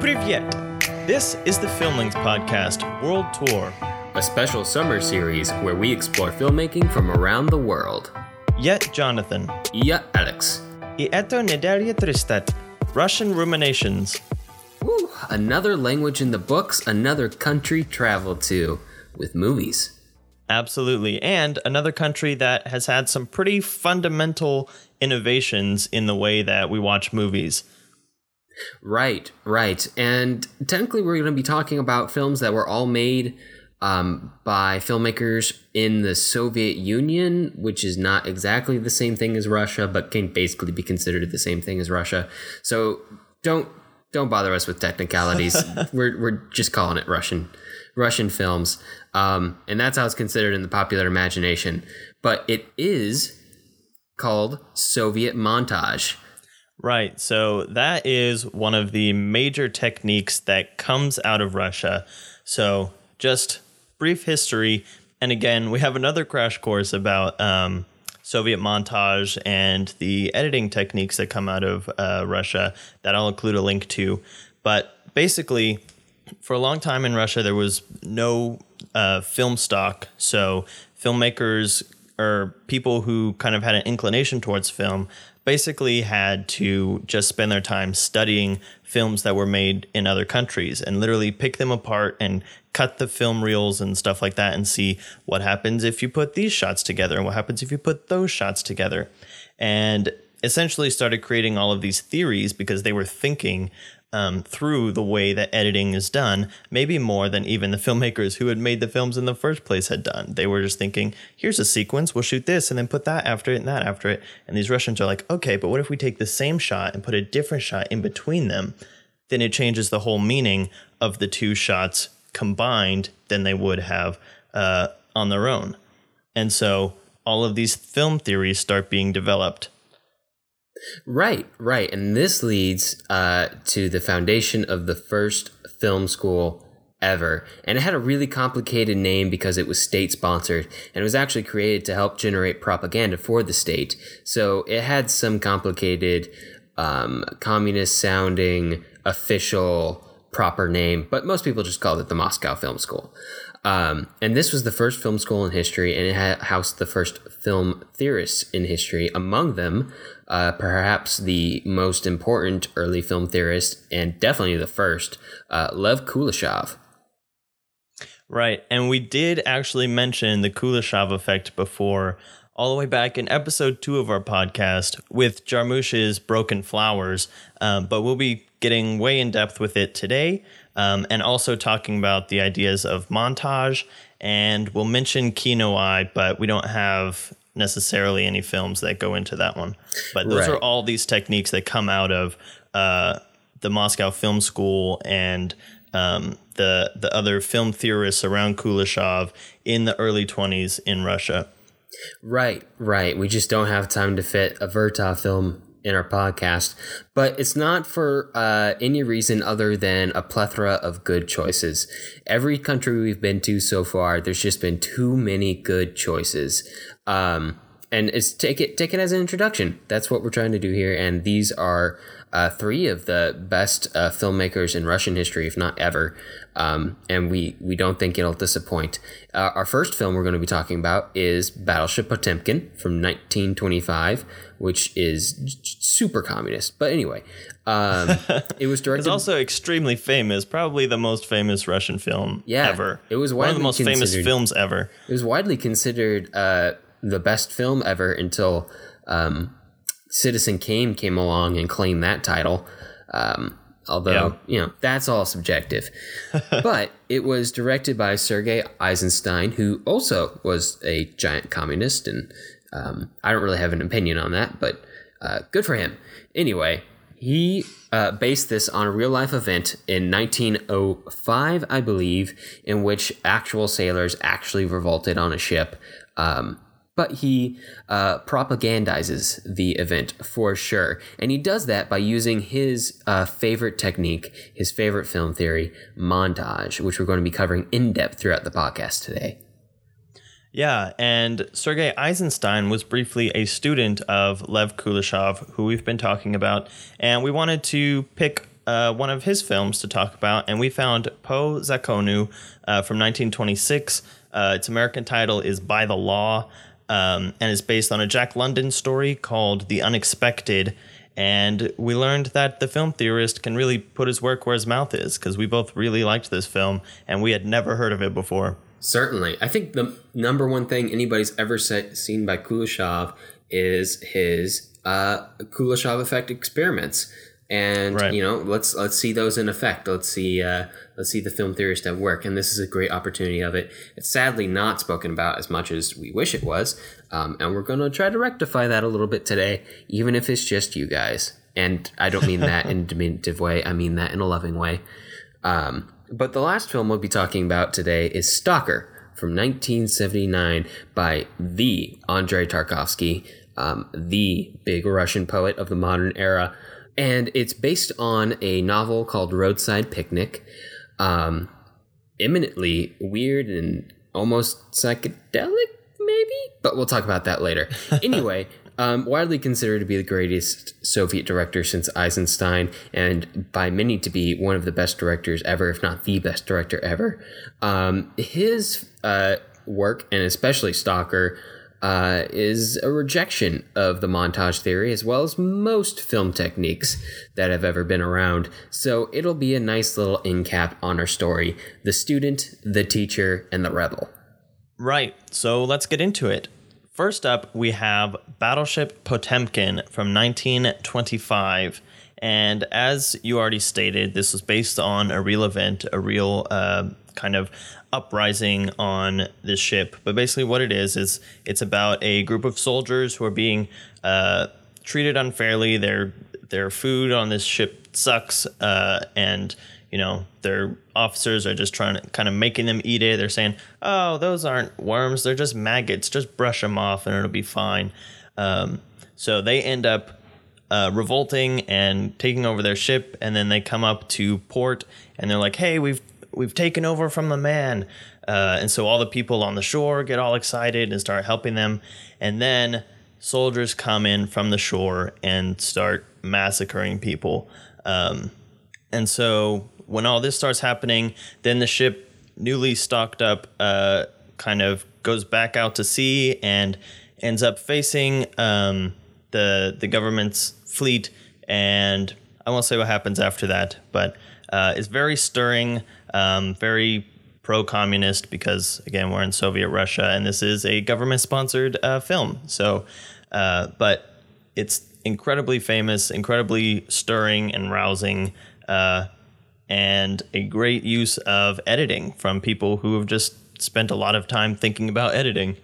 Privyet! This is the Filmlings Podcast World Tour. a special summer series where we explore filmmaking from around the world. Yet Jonathan. Yeah, Alex. I eto nedelia tristet. Russian Ruminations. Woo, another language in the books, another country traveled to with movies. Absolutely. And another country that has had some pretty fundamental innovations in the way that we watch movies. Right, right. And technically, we're going to be talking about films that were all made um, by filmmakers in the Soviet Union, which is not exactly the same thing as Russia, but can basically be considered the same thing as Russia. So don't don't bother us with technicalities. we're we're just calling it Russian Russian films, um, and that's how it's considered in the popular imagination. But it is called Soviet montage. Right. So that is one of the major techniques that comes out of Russia. So just brief history. And again, we have another crash course about um, Soviet montage and the editing techniques that come out of uh, Russia that I'll include a link to. But basically, for a long time in Russia, there was no uh, film stock. So filmmakers or people who kind of had an inclination towards film basically had to just spend their time studying films that were made in other countries and literally pick them apart and cut the film reels and stuff like that and see what happens if you put these shots together and what happens if you put those shots together. And essentially started creating all of these theories because they were thinking um, through the way that editing is done, maybe more than even the filmmakers who had made the films in the first place had done. They were just thinking, here's a sequence, we'll shoot this and then put that after it and that after it. And these Russians are like, okay, but what if we take the same shot and put a different shot in between them? Then it changes the whole meaning of the two shots combined than they would have uh, on their own. And so all of these film theories start being developed Right, right. And this leads uh, to the foundation of the first film school ever. And it had a really complicated name because it was state sponsored and it was actually created to help generate propaganda for the state. So it had some complicated, um, communist sounding, official, proper name, but most people just called it the Moscow Film School. Um, and this was the first film school in history, and it housed the first film theorists in history. Among them, uh, perhaps the most important early film theorist, and definitely the first, uh, Lev Kuleshov. Right. And we did actually mention the Kuleshov effect before, all the way back in episode two of our podcast with Jarmusch's Broken Flowers. Um, but we'll be getting way in depth with it today um, and also talking about the ideas of montage. And we'll mention Kino Eye, but we don't have necessarily any films that go into that one. But those Right. are all these techniques that come out of uh, the Moscow Film School and um, the the other film theorists around Kuleshov in the early 20s in Russia. Right, right. We just don't have time to fit a Vertov film in our podcast, but it's not for uh, any reason other than a plethora of good choices. Every country we've been to so far, there's just been too many good choices. Um, and it's take it take it as an introduction. That's what we're trying to do here. And these are uh, three of the best uh, filmmakers in Russian history, if not ever. Um, and we we don't think it'll disappoint. Uh, our first film we're going to be talking about is Battleship Potemkin from 1925, which is super communist. But anyway, um, it was directed. It's also extremely famous, probably the most famous Russian film Yeah, ever. it was one of the widely most famous considered- films ever. It was widely considered uh, the best film ever until um, Citizen Kane came along and claimed that title. Um, although, Yeah. you know, that's all subjective. but it was directed by Sergei Eisenstein, who also was a giant communist. And um, I don't really have an opinion on that, but uh, good for him. Anyway, he uh, based this on a real life event in 1905, I believe, in which actual sailors actually revolted on a ship. Um, but he uh, propagandizes the event for sure. And he does that by using his uh, favorite technique, his favorite film theory, montage, which we're going to be covering in depth throughout the podcast today. Yeah, and Sergei Eisenstein was briefly a student of Lev Kuleshov, who we've been talking about, and we wanted to pick uh, one of his films to talk about, and we found Po Zakonu uh, from 1926. Uh, its American title is By the Law, um, and is based on a Jack London story called The Unexpected. And we learned that the film theorist can really put his work where his mouth is because we both really liked this film and we had never heard of it before. Certainly. I think the number one thing anybody's ever se- seen by Kuleshov is his uh, Kuleshov effect experiments. And Right. you know, let's let's see those in effect. Let's see uh, let's see the film theorist at work, and this is a great opportunity of it. It's sadly not spoken about as much as we wish it was, um, and we're going to try to rectify that a little bit today, even if it's just you guys. And I don't mean that in a diminutive way; I mean that in a loving way. Um, but the last film we'll be talking about today is Stalker from 1979 by the Andrei Tarkovsky, um, the big Russian poet of the modern era. And it's based on a novel called Roadside Picnic. Um, eminently weird and almost psychedelic, maybe? But we'll talk about that later. anyway, um, widely considered to be the greatest Soviet director since Eisenstein, and by many to be one of the best directors ever, if not the best director ever. Um, his uh, work, and especially Stalker, uh, is a rejection of the montage theory as well as most film techniques that have ever been around. So it'll be a nice little end cap on our story the student, the teacher, and the rebel. Right. So let's get into it. First up, we have Battleship Potemkin from 1925. And as you already stated, this was based on a real event, a real uh, kind of uprising on this ship. But basically, what it is is it's about a group of soldiers who are being uh, treated unfairly. Their their food on this ship sucks, uh, and you know their officers are just trying to kind of making them eat it. They're saying, "Oh, those aren't worms; they're just maggots. Just brush them off, and it'll be fine." Um, so they end up uh, revolting and taking over their ship, and then they come up to port, and they're like, "Hey, we've we've taken over from the man," uh, and so all the people on the shore get all excited and start helping them, and then soldiers come in from the shore and start massacring people. Um, and so when all this starts happening, then the ship, newly stocked up, uh, kind of goes back out to sea and ends up facing um, the the government's fleet. And I won't say what happens after that, but uh, it's very stirring, um, very pro-communist because again we're in Soviet Russia and this is a government-sponsored uh, film. So, uh, but it's incredibly famous, incredibly stirring and rousing, uh, and a great use of editing from people who have just spent a lot of time thinking about editing.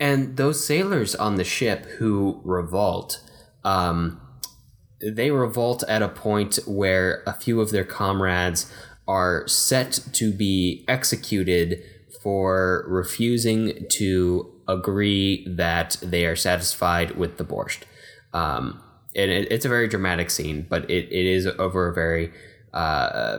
And those sailors on the ship who revolt, um, they revolt at a point where a few of their comrades are set to be executed for refusing to agree that they are satisfied with the borscht. Um, and it, it's a very dramatic scene, but it, it is over a very uh,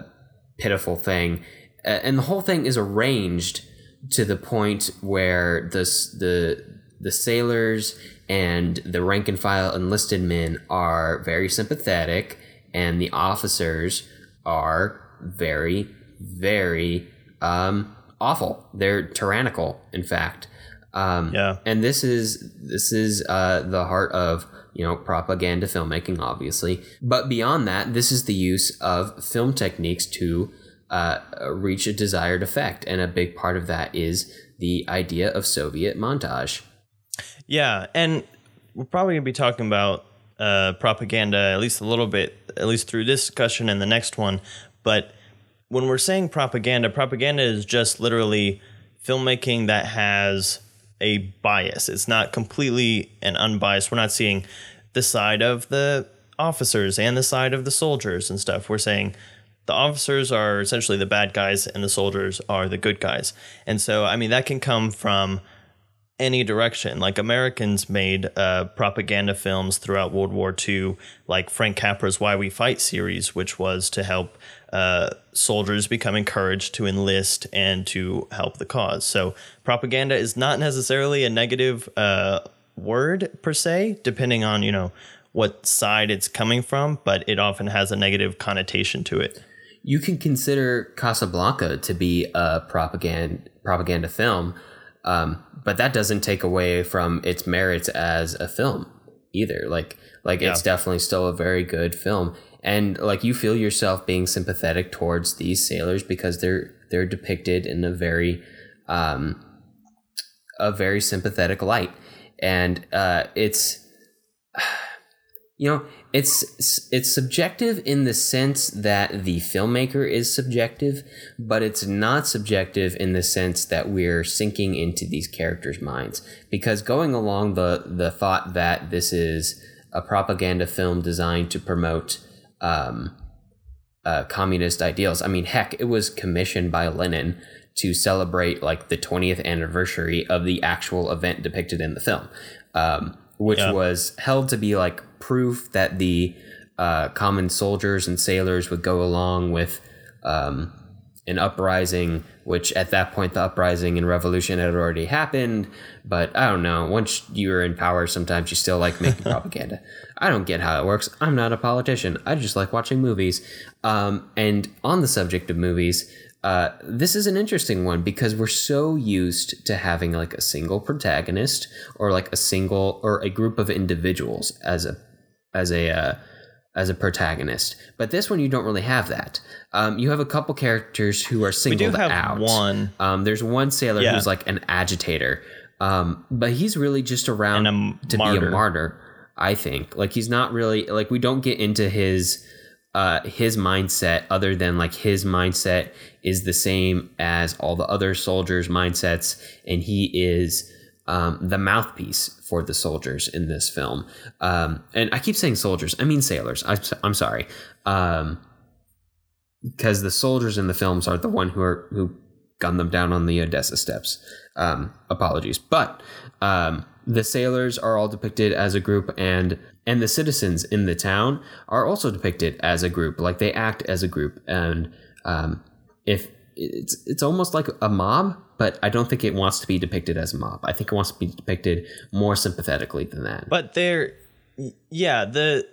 pitiful thing. And the whole thing is arranged to the point where the the the sailors and the rank and file enlisted men are very sympathetic, and the officers are very very um, awful. They're tyrannical, in fact. Um, Yeah. and this is this is uh, the heart of you know propaganda filmmaking, obviously. But beyond that, this is the use of film techniques to uh, reach a desired effect, and a big part of that is the idea of Soviet montage. Yeah, and we're probably gonna be talking about uh, propaganda at least a little bit, at least through this discussion and the next one. But when we're saying propaganda, propaganda is just literally filmmaking that has a bias. It's not completely and unbiased. We're not seeing the side of the officers and the side of the soldiers and stuff. We're saying the officers are essentially the bad guys and the soldiers are the good guys. And so, I mean, that can come from any direction. Like Americans made uh, propaganda films throughout World War II, like Frank Capra's Why We Fight series, which was to help uh, soldiers become encouraged to enlist and to help the cause. So propaganda is not necessarily a negative uh, word per se, depending on you know what side it's coming from, but it often has a negative connotation to it. You can consider Casablanca to be a propaganda propaganda film, um, but that doesn't take away from its merits as a film either. Like like yeah. it's definitely still a very good film, and like you feel yourself being sympathetic towards these sailors because they're they're depicted in a very um, a very sympathetic light, and uh, it's you know it's it's subjective in the sense that the filmmaker is subjective but it's not subjective in the sense that we're sinking into these characters minds. Because going along the the thought that this is a propaganda film designed to promote um, uh, communist ideals i mean heck it was commissioned by lenin to celebrate like the 20th anniversary of the actual event depicted in the film um, which yeah. was held to be like proof that the uh, common soldiers and sailors would go along with um, an uprising, which at that point the uprising and revolution had already happened. But I don't know. Once you're in power, sometimes you still like making propaganda. I don't get how it works. I'm not a politician. I just like watching movies. Um, and on the subject of movies, uh, this is an interesting one because we're so used to having like a single protagonist or like a single or a group of individuals as a as a uh, as a protagonist. But this one you don't really have that. Um, you have a couple characters who are singled we do have out. One. Um, there's one sailor yeah. who's like an agitator, um, but he's really just around to martyr. be a martyr. I think like he's not really like we don't get into his uh, his mindset other than like his mindset is the same as all the other soldiers' mindsets, and he is um, the mouthpiece for the soldiers in this film. Um, and I keep saying soldiers, I mean sailors. I, am sorry, because um, the soldiers in the films are the one who are who gun them down on the Odessa steps. Um, apologies, but um, the sailors are all depicted as a group, and and the citizens in the town are also depicted as a group. Like they act as a group, and um, if it's it's almost like a mob, but I don't think it wants to be depicted as a mob. I think it wants to be depicted more sympathetically than that. But they're yeah, the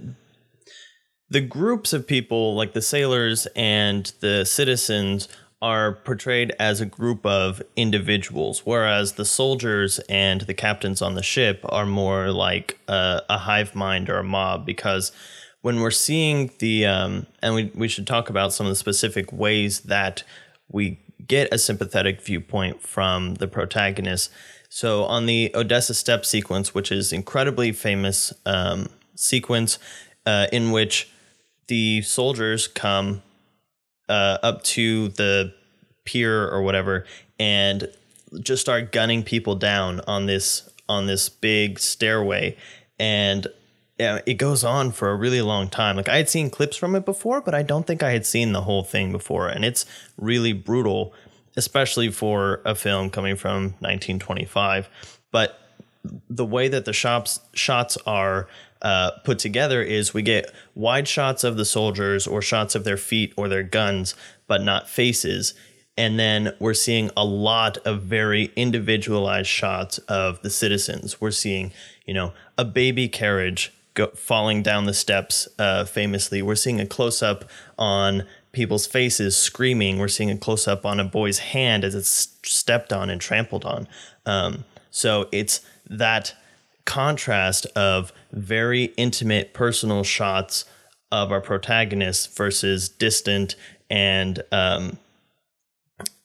the groups of people like the sailors and the citizens are portrayed as a group of individuals, whereas the soldiers and the captains on the ship are more like a, a hive mind or a mob because when we're seeing the um, and we, we should talk about some of the specific ways that we get a sympathetic viewpoint from the protagonist. So on the Odessa step sequence, which is incredibly famous um, sequence uh, in which the soldiers come uh, up to the pier or whatever and just start gunning people down on this on this big stairway and yeah, it goes on for a really long time. Like I had seen clips from it before, but I don't think I had seen the whole thing before. And it's really brutal, especially for a film coming from 1925. But the way that the shops shots are uh, put together is we get wide shots of the soldiers or shots of their feet or their guns, but not faces. And then we're seeing a lot of very individualized shots of the citizens. We're seeing, you know, a baby carriage go, falling down the steps uh, famously. We're seeing a close up on people's faces screaming. We're seeing a close up on a boy's hand as it's stepped on and trampled on. Um, so it's that contrast of very intimate personal shots of our protagonists versus distant and um,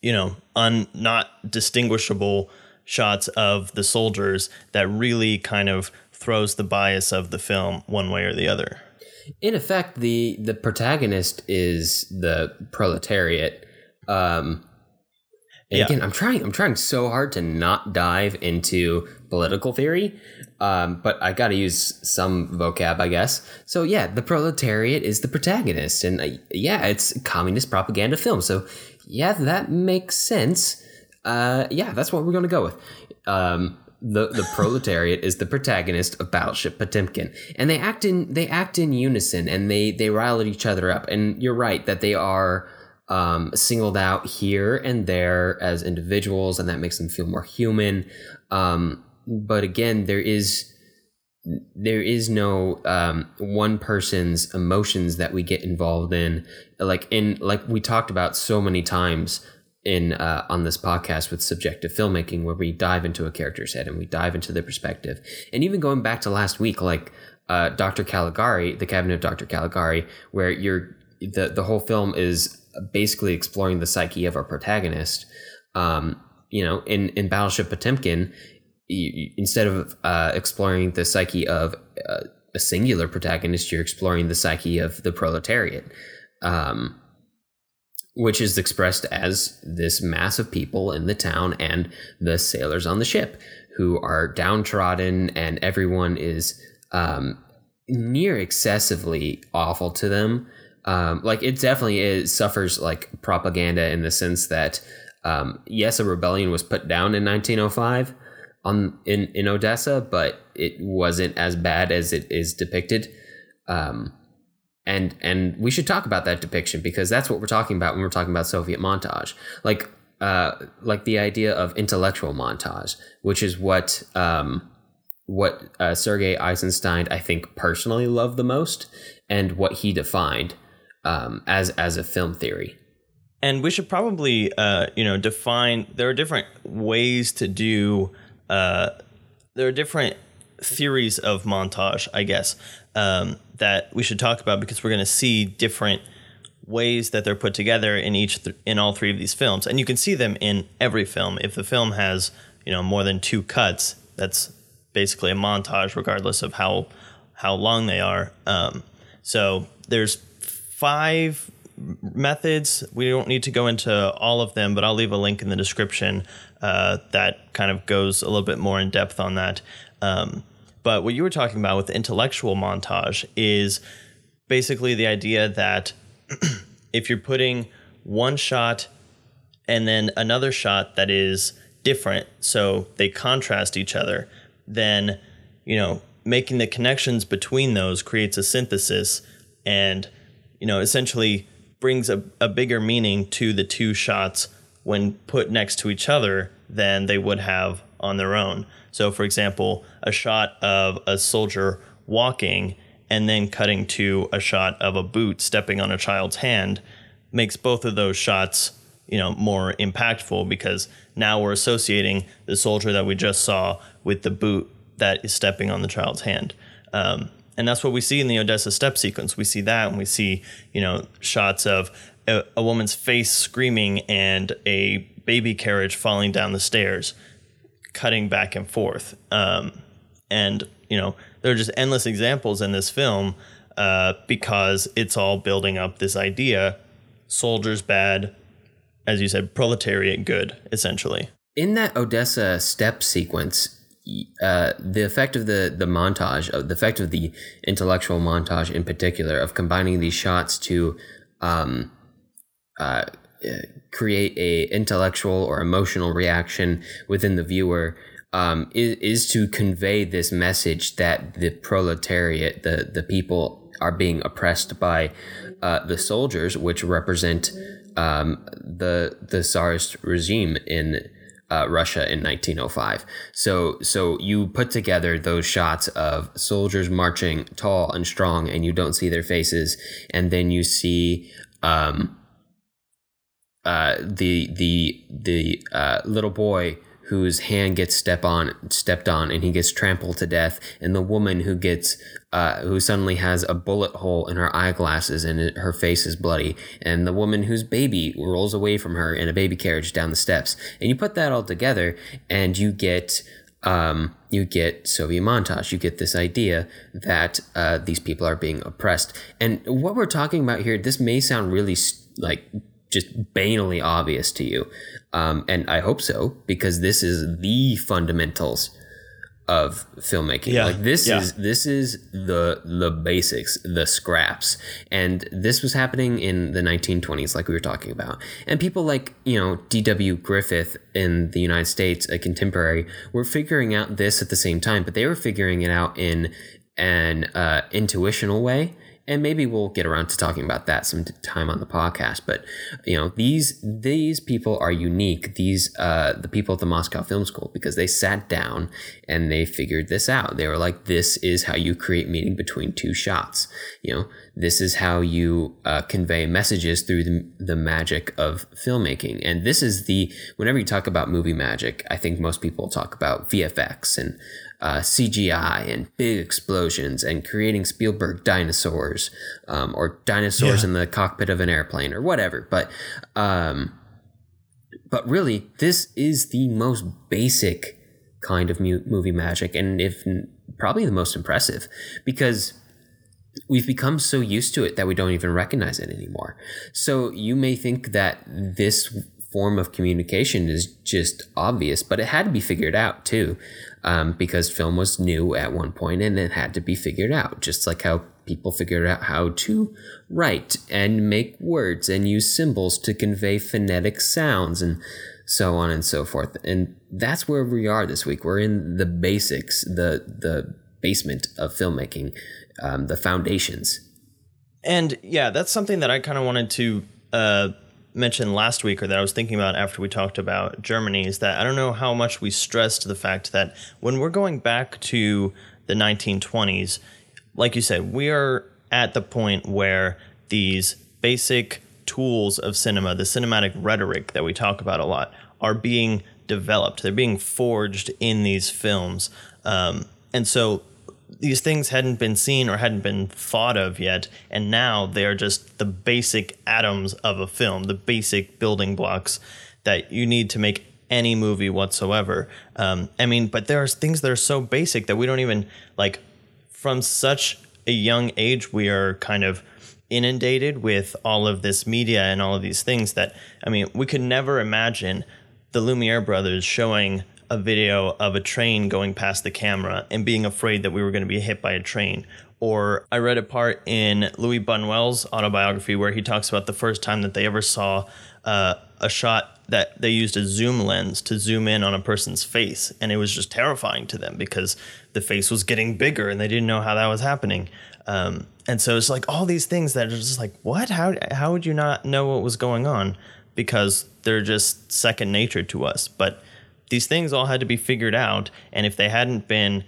you know un not distinguishable shots of the soldiers that really kind of throws the bias of the film one way or the other. In effect, the the protagonist is the proletariat. Um, and yeah. again, I'm trying. I'm trying so hard to not dive into political theory, um, but I got to use some vocab, I guess. So yeah, the proletariat is the protagonist, and uh, yeah, it's communist propaganda film. So yeah, that makes sense. Uh, yeah, that's what we're gonna go with. Um, the the proletariat is the protagonist of Battleship Potemkin, and they act in they act in unison, and they they rile each other up. And you're right that they are um, singled out here and there as individuals, and that makes them feel more human. Um, but again, there is there is no um, one person's emotions that we get involved in like in like we talked about so many times in uh, on this podcast with subjective filmmaking where we dive into a character's head and we dive into their perspective. And even going back to last week like uh, dr caligari the cabinet of dr caligari where you're the, the whole film is basically exploring the psyche of our protagonist um, you know in, in battleship potemkin you, instead of uh, exploring the psyche of uh, a singular protagonist, you're exploring the psyche of the proletariat, um, which is expressed as this mass of people in the town and the sailors on the ship who are downtrodden, and everyone is um, near excessively awful to them. Um, like it definitely is suffers like propaganda in the sense that um, yes, a rebellion was put down in 1905 on in in Odessa, but it wasn't as bad as it is depicted. Um, and and we should talk about that depiction because that's what we're talking about when we're talking about Soviet montage, like uh, like the idea of intellectual montage, which is what um, what uh, Sergei Eisenstein I think personally loved the most, and what he defined um, as as a film theory. And we should probably, uh, you know, define. There are different ways to do uh, there are different theories of montage, I guess, um, that we should talk about because we're going to see different ways that they're put together in each th- in all three of these films, and you can see them in every film. If the film has you know more than two cuts, that's basically a montage, regardless of how how long they are. Um, so there's five methods. We don't need to go into all of them, but I'll leave a link in the description uh, that kind of goes a little bit more in depth on that. Um, but what you were talking about with intellectual montage is basically the idea that if you're putting one shot and then another shot that is different, so they contrast each other, then, you know, making the connections between those creates a synthesis and, you know, essentially brings a, a bigger meaning to the two shots when put next to each other than they would have on their own. So, for example, a shot of a soldier walking and then cutting to a shot of a boot stepping on a child's hand makes both of those shots you know more impactful because now we're associating the soldier that we just saw with the boot that is stepping on the child's hand. Um, and that's what we see in the odessa step sequence. We see that and we see you know shots of a, a woman's face screaming and a baby carriage falling down the stairs, cutting back and forth. Um, and, you know, there are just endless examples in this film uh, because it's all building up this idea soldiers bad, as you said, proletariat good, essentially. In that Odessa step sequence, uh, the effect of the the montage, of the effect of the intellectual montage in particular, of combining these shots to um, uh, create a intellectual or emotional reaction within the viewer um, is, is to convey this message that the proletariat, the, the people are being oppressed by uh, the soldiers, which represent um, the the Tsarist regime in uh, Russia in 1905. So so you put together those shots of soldiers marching tall and strong, and you don't see their faces, and then you see um, uh, the the the uh, little boy whose hand gets step on stepped on and he gets trampled to death and the woman who gets uh, who suddenly has a bullet hole in her eyeglasses and it, her face is bloody and the woman whose baby rolls away from her in a baby carriage down the steps and you put that all together and you get um, you get Soviet montage. You get this idea that uh, these people are being oppressed. And what we're talking about here, this may sound really like just banally obvious to you. Um, and I hope so, because this is the fundamentals of filmmaking. Yeah, like this yeah. is this is the the basics, the scraps. And this was happening in the 1920s like we were talking about. And people like, you know, D.W. Griffith in the United States, a contemporary, were figuring out this at the same time, but they were figuring it out in an uh, intuitional way and maybe we'll get around to talking about that some time on the podcast. But you know, these these people are unique. These uh, the people at the Moscow Film School because they sat down and they figured this out. They were like, "This is how you create meaning between two shots." You know, this is how you uh, convey messages through the, the magic of filmmaking. And this is the whenever you talk about movie magic, I think most people talk about VFX and uh, CGI and big explosions and creating Spielberg dinosaurs um, or dinosaurs yeah. in the cockpit of an airplane or whatever. But um, but really, this is the most basic kind of mu- movie magic, and if probably the most impressive, because we've become so used to it that we don't even recognize it anymore. So you may think that this form of communication is just obvious, but it had to be figured out too um, because film was new at one point and it had to be figured out, just like how people figured out how to write and make words and use symbols to convey phonetic sounds and so on and so forth. And that's where we are this week. We're in the basics, the the basement of filmmaking, um, the foundations. And yeah, that's something that I kind of wanted to uh, mentioned last week or that I was thinking about after we talked about Germany is that I don't know how much we stressed the fact that when we're going back to the 1920s, like you said, we are at the point where these basic tools of cinema, the cinematic rhetoric that we talk about a lot, are being developed. They're being forged in these films. Um, and so these things hadn't been seen or hadn't been thought of yet, and now they are just the basic atoms of a film, the basic building blocks that you need to make any movie whatsoever. Um, I mean, but there are things that are so basic that we don't even like. From such a young age, we are kind of inundated with all of this media and all of these things that I mean, we could never imagine the Lumiere brothers showing a video of a train going past the camera and being afraid that we were going to be hit by a train. Or I read a part in Louis Buñuel's autobiography where he talks about the first time that they ever saw uh, a shot that they used a zoom lens to zoom in on a person's face. And it was just terrifying to them because the face was getting bigger and they didn't know how that was happening. Um, and so it's like all these things that are just like, what? How, how would you not know what was going on? Because they're just second nature to us. But these things all had to be figured out. And if they hadn't been,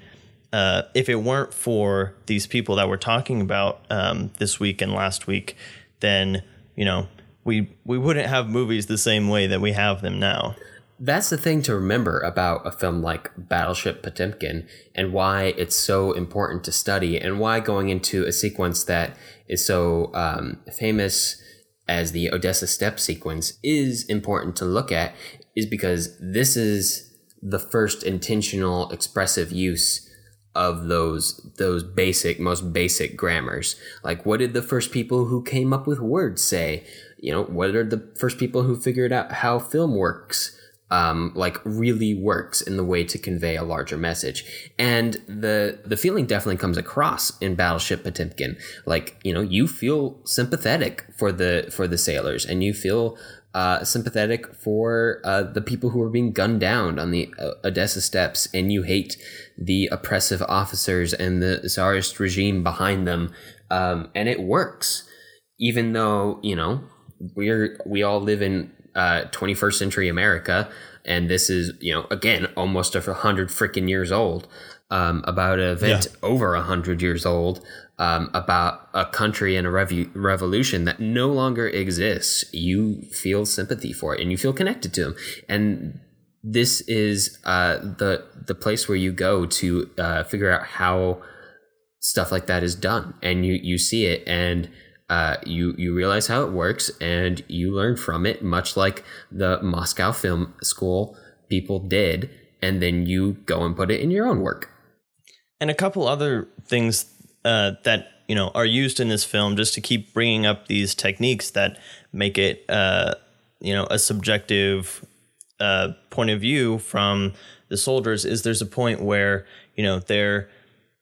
uh, if it weren't for these people that we're talking about um, this week and last week, then you know we we wouldn't have movies the same way that we have them now. That's the thing to remember about a film like Battleship Potemkin and why it's so important to study and why going into a sequence that is so um, famous as the Odessa Step sequence is important to look at is because this is the first intentional expressive use of those those basic most basic grammars. Like what did the first people who came up with words say? You know what are the first people who figured out how film works um, like really works in the way to convey a larger message? And the the feeling definitely comes across in battleship potemkin. Like you know you feel sympathetic for the for the sailors and you feel uh, sympathetic for uh, the people who are being gunned down on the uh, Odessa steps, and you hate the oppressive officers and the Tsarist regime behind them, um, and it works, even though you know we're we all live in 21st uh, century America, and this is you know again almost a hundred freaking years old. Um, about an event yeah. over a hundred years old um, about a country and a rev- revolution that no longer exists, you feel sympathy for it and you feel connected to them. And this is uh, the the place where you go to uh, figure out how stuff like that is done, and you you see it and. Uh, you you realize how it works and you learn from it, much like the Moscow Film School people did, and then you go and put it in your own work. And a couple other things uh, that you know are used in this film just to keep bringing up these techniques that make it uh, you know a subjective uh, point of view from the soldiers is there's a point where you know they're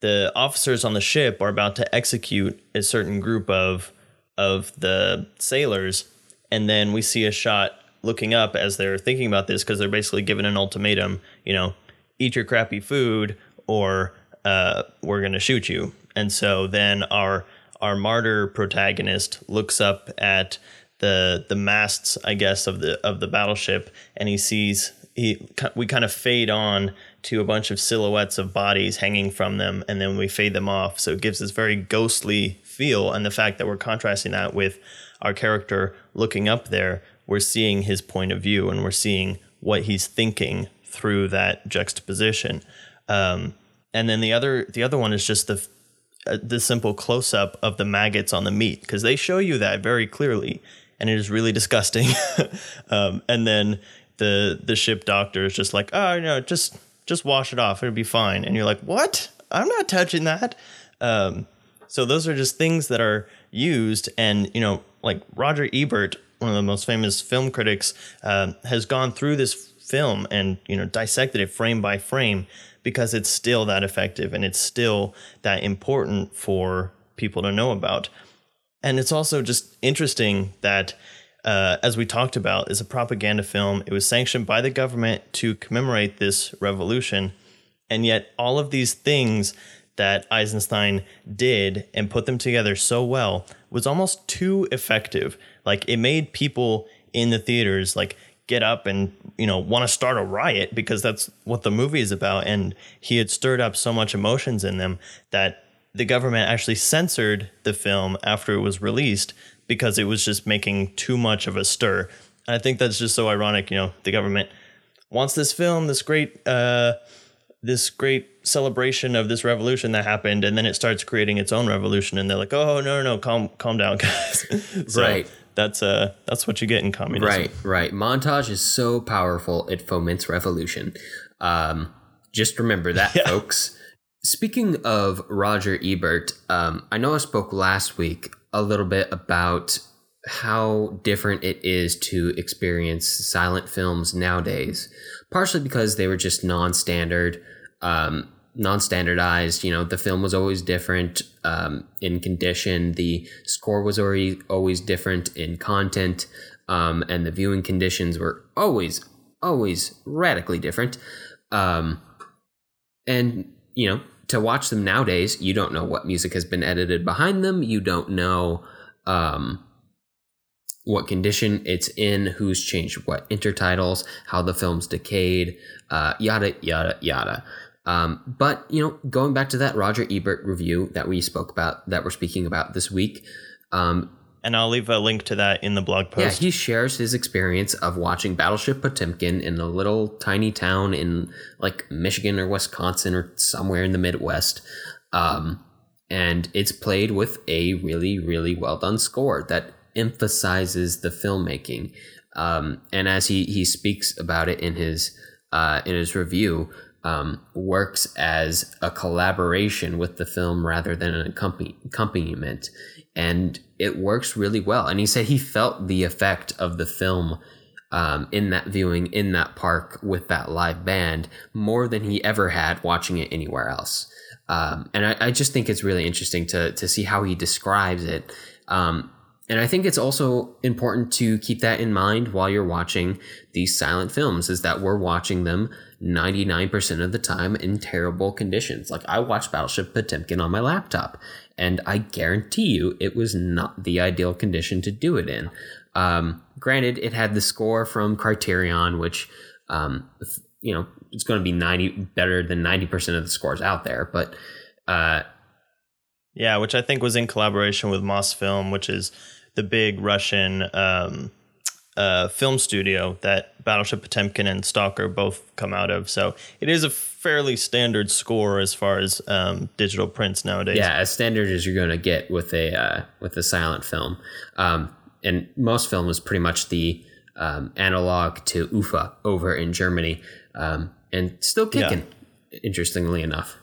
the officers on the ship are about to execute a certain group of of the sailors. And then we see a shot looking up as they're thinking about this because they're basically given an ultimatum you know eat your crappy food or uh, we're going to shoot you and so then our our martyr protagonist looks up at the the masts, I guess, of the of the battleship, and he sees he we kind of fade on to a bunch of silhouettes of bodies hanging from them, and then we fade them off. So it gives this very ghostly feel, and the fact that we're contrasting that with our character looking up there, we're seeing his point of view, and we're seeing what he's thinking through that juxtaposition. Um, and then the other the other one is just the the simple close up of the maggots on the meat because they show you that very clearly, and it is really disgusting. um, and then the the ship doctor is just like, oh no, just just wash it off, it'll be fine. And you're like, what? I'm not touching that. Um, so those are just things that are used, and you know, like Roger Ebert, one of the most famous film critics, uh, has gone through this film and you know dissected it frame by frame because it's still that effective and it's still that important for people to know about. And it's also just interesting that, uh, as we talked about, is a propaganda film. It was sanctioned by the government to commemorate this revolution. And yet, all of these things that Eisenstein did and put them together so well was almost too effective. Like, it made people in the theaters like get up and you know want to start a riot because that's what the movie is about. And he had stirred up so much emotions in them that the government actually censored the film after it was released because it was just making too much of a stir. And i think that's just so ironic you know the government wants this film this great uh this great celebration of this revolution that happened and then it starts creating its own revolution and they're like oh no no no calm calm down guys. So, right that's uh that's what you get in communism. Right, right. Montage is so powerful it foments revolution. Um, just remember that, yeah. folks. Speaking of Roger Ebert, um, I know I spoke last week a little bit about how different it is to experience silent films nowadays, partially because they were just non-standard. Um, non-standardized you know the film was always different um, in condition. The score was already always different in content um, and the viewing conditions were always always radically different. Um, and you know to watch them nowadays you don't know what music has been edited behind them. You don't know um, what condition it's in who's changed what intertitles how the film's decayed uh, yada yada yada um, but you know, going back to that Roger Ebert review that we spoke about, that we're speaking about this week, um, and I'll leave a link to that in the blog post. Yeah, he shares his experience of watching Battleship Potemkin in a little tiny town in like Michigan or Wisconsin or somewhere in the Midwest. Um, and it's played with a really, really well done score that emphasizes the filmmaking. Um, and as he, he speaks about it in his uh, in his review, um, works as a collaboration with the film rather than an accompaniment. And it works really well. And he said he felt the effect of the film um, in that viewing in that park with that live band more than he ever had watching it anywhere else. Um, and I, I, just think it's really interesting to to see how he describes it. Um, and I think it's also important to keep that in mind while you're watching these silent films, is that we're watching them 99% of the time in terrible conditions. Like I watched Battleship Potemkin on my laptop, and I guarantee you it was not the ideal condition to do it in. Um, granted, it had the score from Criterion, which, um, you know, it's going to be 90 better than 90% of the scores out there, but, uh, yeah, which I think was in collaboration with Mosfilm, which is the big Russian um, uh, film studio that Battleship Potemkin and Stalker both come out of. So it is a fairly standard score as far as um, digital prints nowadays. Yeah, as standard as you're going to get with a uh, with a silent film. Um, and Mosfilm is pretty much the um, analog to UFA over in Germany, um, and still kicking. Yeah. Interestingly enough.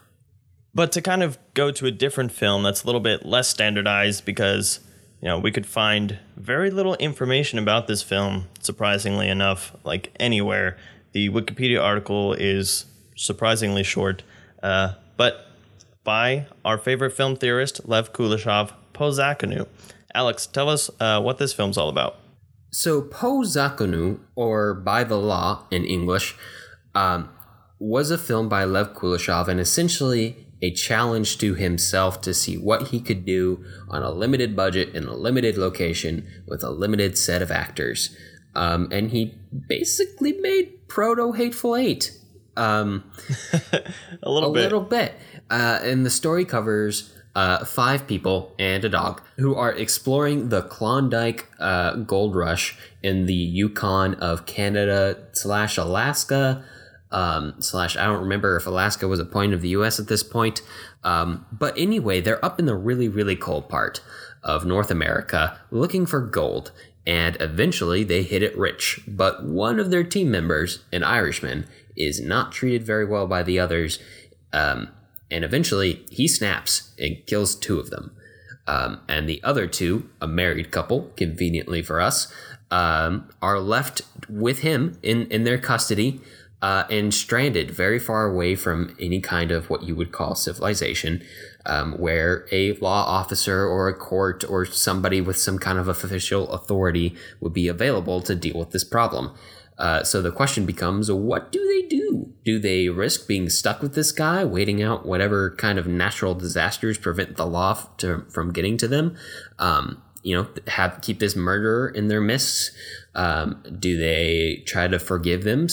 But to kind of go to a different film that's a little bit less standardized because you know, we could find very little information about this film, surprisingly enough, like anywhere. The Wikipedia article is surprisingly short, uh, but by our favorite film theorist, Lev Kuleshov, Po Zakonu. Alex, tell us uh, what this film's all about. So, Po Zakonu, or By the Law in English, um, was a film by Lev Kuleshov, and essentially a challenge to himself to see what he could do on a limited budget in a limited location with a limited set of actors. Um, and he basically made Proto Hateful Eight. Um, a little a bit. little bit. Uh, and the story covers uh, five people and a dog who are exploring the Klondike uh, gold rush in the Yukon of Canada slash Alaska. Um, slash, I don't remember if Alaska was a point of the U.S. at this point. Um, but anyway, they're up in the really, really cold part of North America looking for gold. And eventually they hit it rich. But one of their team members, an Irishman, is not treated very well by the others. Um, and eventually he snaps and kills two of them. Um, and the other two, a married couple, conveniently for us, um, are left with him in, in their custody uh, and stranded very far away from any kind of what you would call civilization, um, where a law officer or a court or somebody with some kind of official authority would be available to deal with this problem. Uh, so the question becomes what do they do? Do they risk being stuck with this guy, waiting out whatever kind of natural disasters prevent the law to, from getting to them? Um, you know, have keep this murderer in their midst? Um, do they try to forgive them?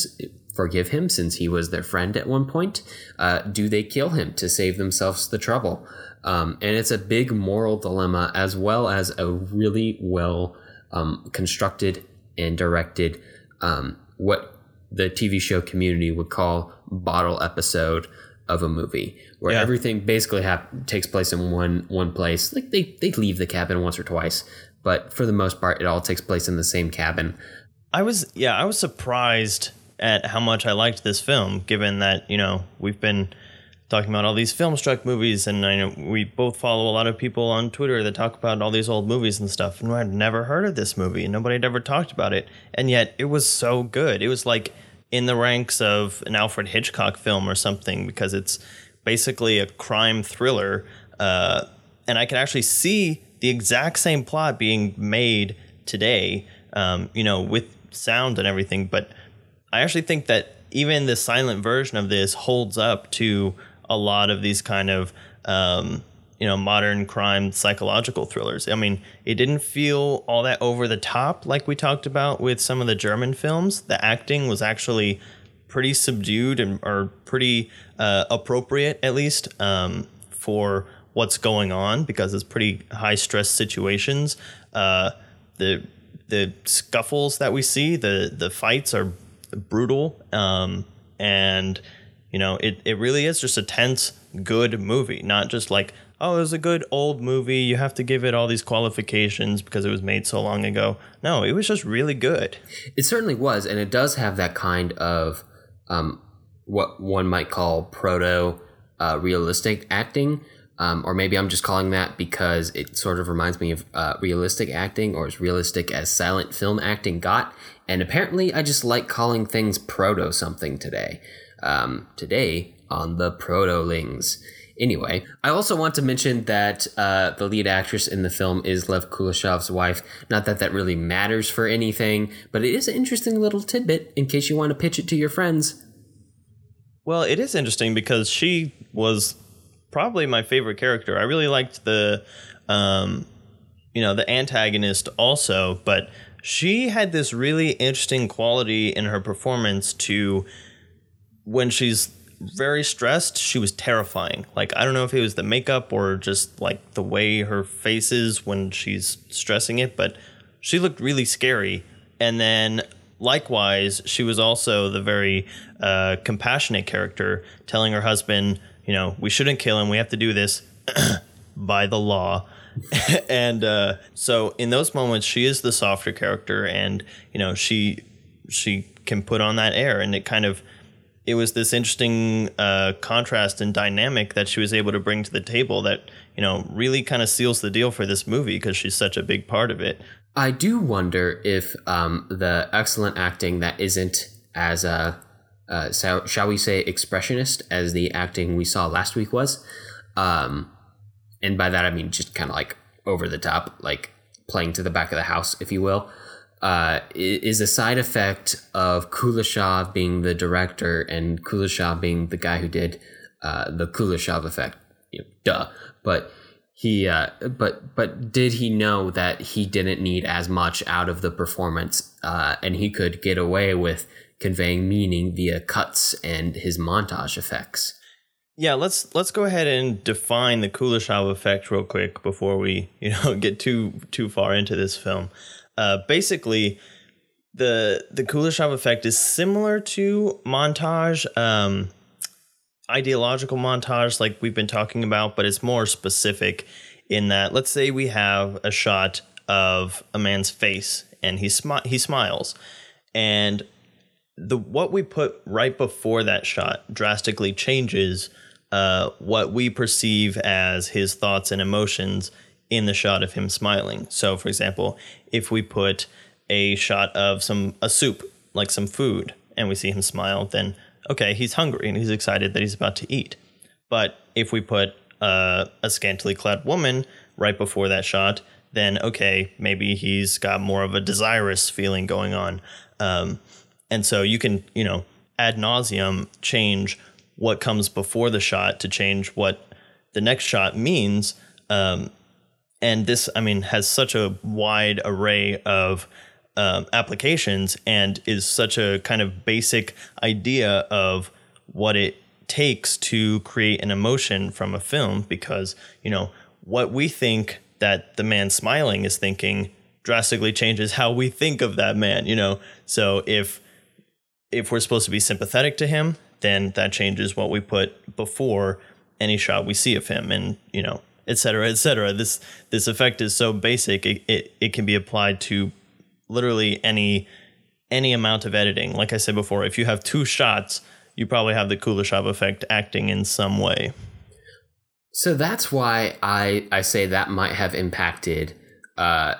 Forgive him since he was their friend at one point? Uh, do they kill him to save themselves the trouble? Um, and it's a big moral dilemma as well as a really well um, constructed and directed um, what the TV show community would call bottle episode of a movie, where Yeah. everything basically hap- takes place in one one place. Like they they leave the cabin once or twice, but for the most part, it all takes place in the same cabin. I was yeah, I was surprised at how much I liked this film, given that you know we've been talking about all these film struck movies, and I know we both follow a lot of people on Twitter that talk about all these old movies and stuff, and I'd never heard of this movie, and nobody had ever talked about it, and yet it was so good. It was like in the ranks of an Alfred Hitchcock film or something because it's basically a crime thriller, uh, and I can actually see the exact same plot being made today, um, you know, with sound and everything. But I actually think that even the silent version of this holds up to a lot of these kind of um, you know modern crime psychological thrillers. I mean, it didn't feel all that over the top like we talked about with some of the German films. The acting was actually pretty subdued and or pretty uh, appropriate at least um, for what's going on because it's pretty high stress situations. Uh, the the scuffles that we see, the the fights are brutal, um, and you know it it really is just a tense, good movie, not just like oh it was a good old movie. You have to give it all these qualifications because it was made so long ago. No, it was just really good. It certainly was, and it does have that kind of um, what one might call proto uh, realistic acting. Um, or maybe I'm just calling that because it sort of reminds me of uh, realistic acting, or as realistic as silent film acting got. And apparently, I just like calling things proto something today. Um, today on the Protolings. Anyway, I also want to mention that uh, the lead actress in the film is Lev Kuleshov's wife. Not that that really matters for anything, but it is an interesting little tidbit in case you want to pitch it to your friends. Well, it is interesting because she was probably my favorite character. I really liked the, um, you know, the antagonist also, but she had this really interesting quality in her performance to when she's very stressed, she was terrifying. Like I don't know if it was the makeup or just like the way her face is when she's stressing it, but she looked really scary. And then likewise, she was also the very uh, compassionate character, telling her husband, you know, we shouldn't kill him. We have to do this by the law. and uh, so in those moments, she is the softer character, and you know, she she can put on that air, and it kind of it was this interesting uh, contrast and dynamic that she was able to bring to the table that you know really kind of seals the deal for this movie because she's such a big part of it. I do wonder if um, the excellent acting that isn't as uh, uh, so, shall we say expressionist as the acting we saw last week was, um, and by that I mean just kind of like over the top, like playing to the back of the house, if you will, uh, is a side effect of Kuleshov being the director and Kuleshov being the guy who did uh, the Kuleshov effect. You know, duh. But he, uh, but but did he know that he didn't need as much out of the performance, uh, and he could get away with conveying meaning via cuts and his montage effects? Yeah, let's let's go ahead and define the Kuleshov effect real quick before we you know get too too far into this film. Uh, basically, the the Kuleshov effect is similar to montage, um, ideological montage, like we've been talking about, but it's more specific in that. Let's say we have a shot of a man's face, and he smi- he smiles, and the what we put right before that shot drastically changes uh, what we perceive as his thoughts and emotions in the shot of him smiling. So, for example, if we put a shot of some a soup, like some food, and we see him smile, then okay, he's hungry and he's excited that he's about to eat. But if we put uh, a scantily clad woman right before that shot, then okay, maybe he's got more of a desirous feeling going on. Um, and so you can, you know, ad nauseum change what comes before the shot to change what the next shot means. Um, and this, I mean, has such a wide array of um, applications and is such a kind of basic idea of what it takes to create an emotion from a film because, you know, what we think that the man smiling is thinking drastically changes how we think of that man, you know. So if if we're supposed to be sympathetic to him, then that changes what we put before any shot we see of him. And you know et cetera et cetera. This this effect is so basic it, it, it can be applied to literally any any amount of editing. Like i said before if you have two shots you probably have the kuleshov effect acting in some way. So that's why i i say that might have impacted uh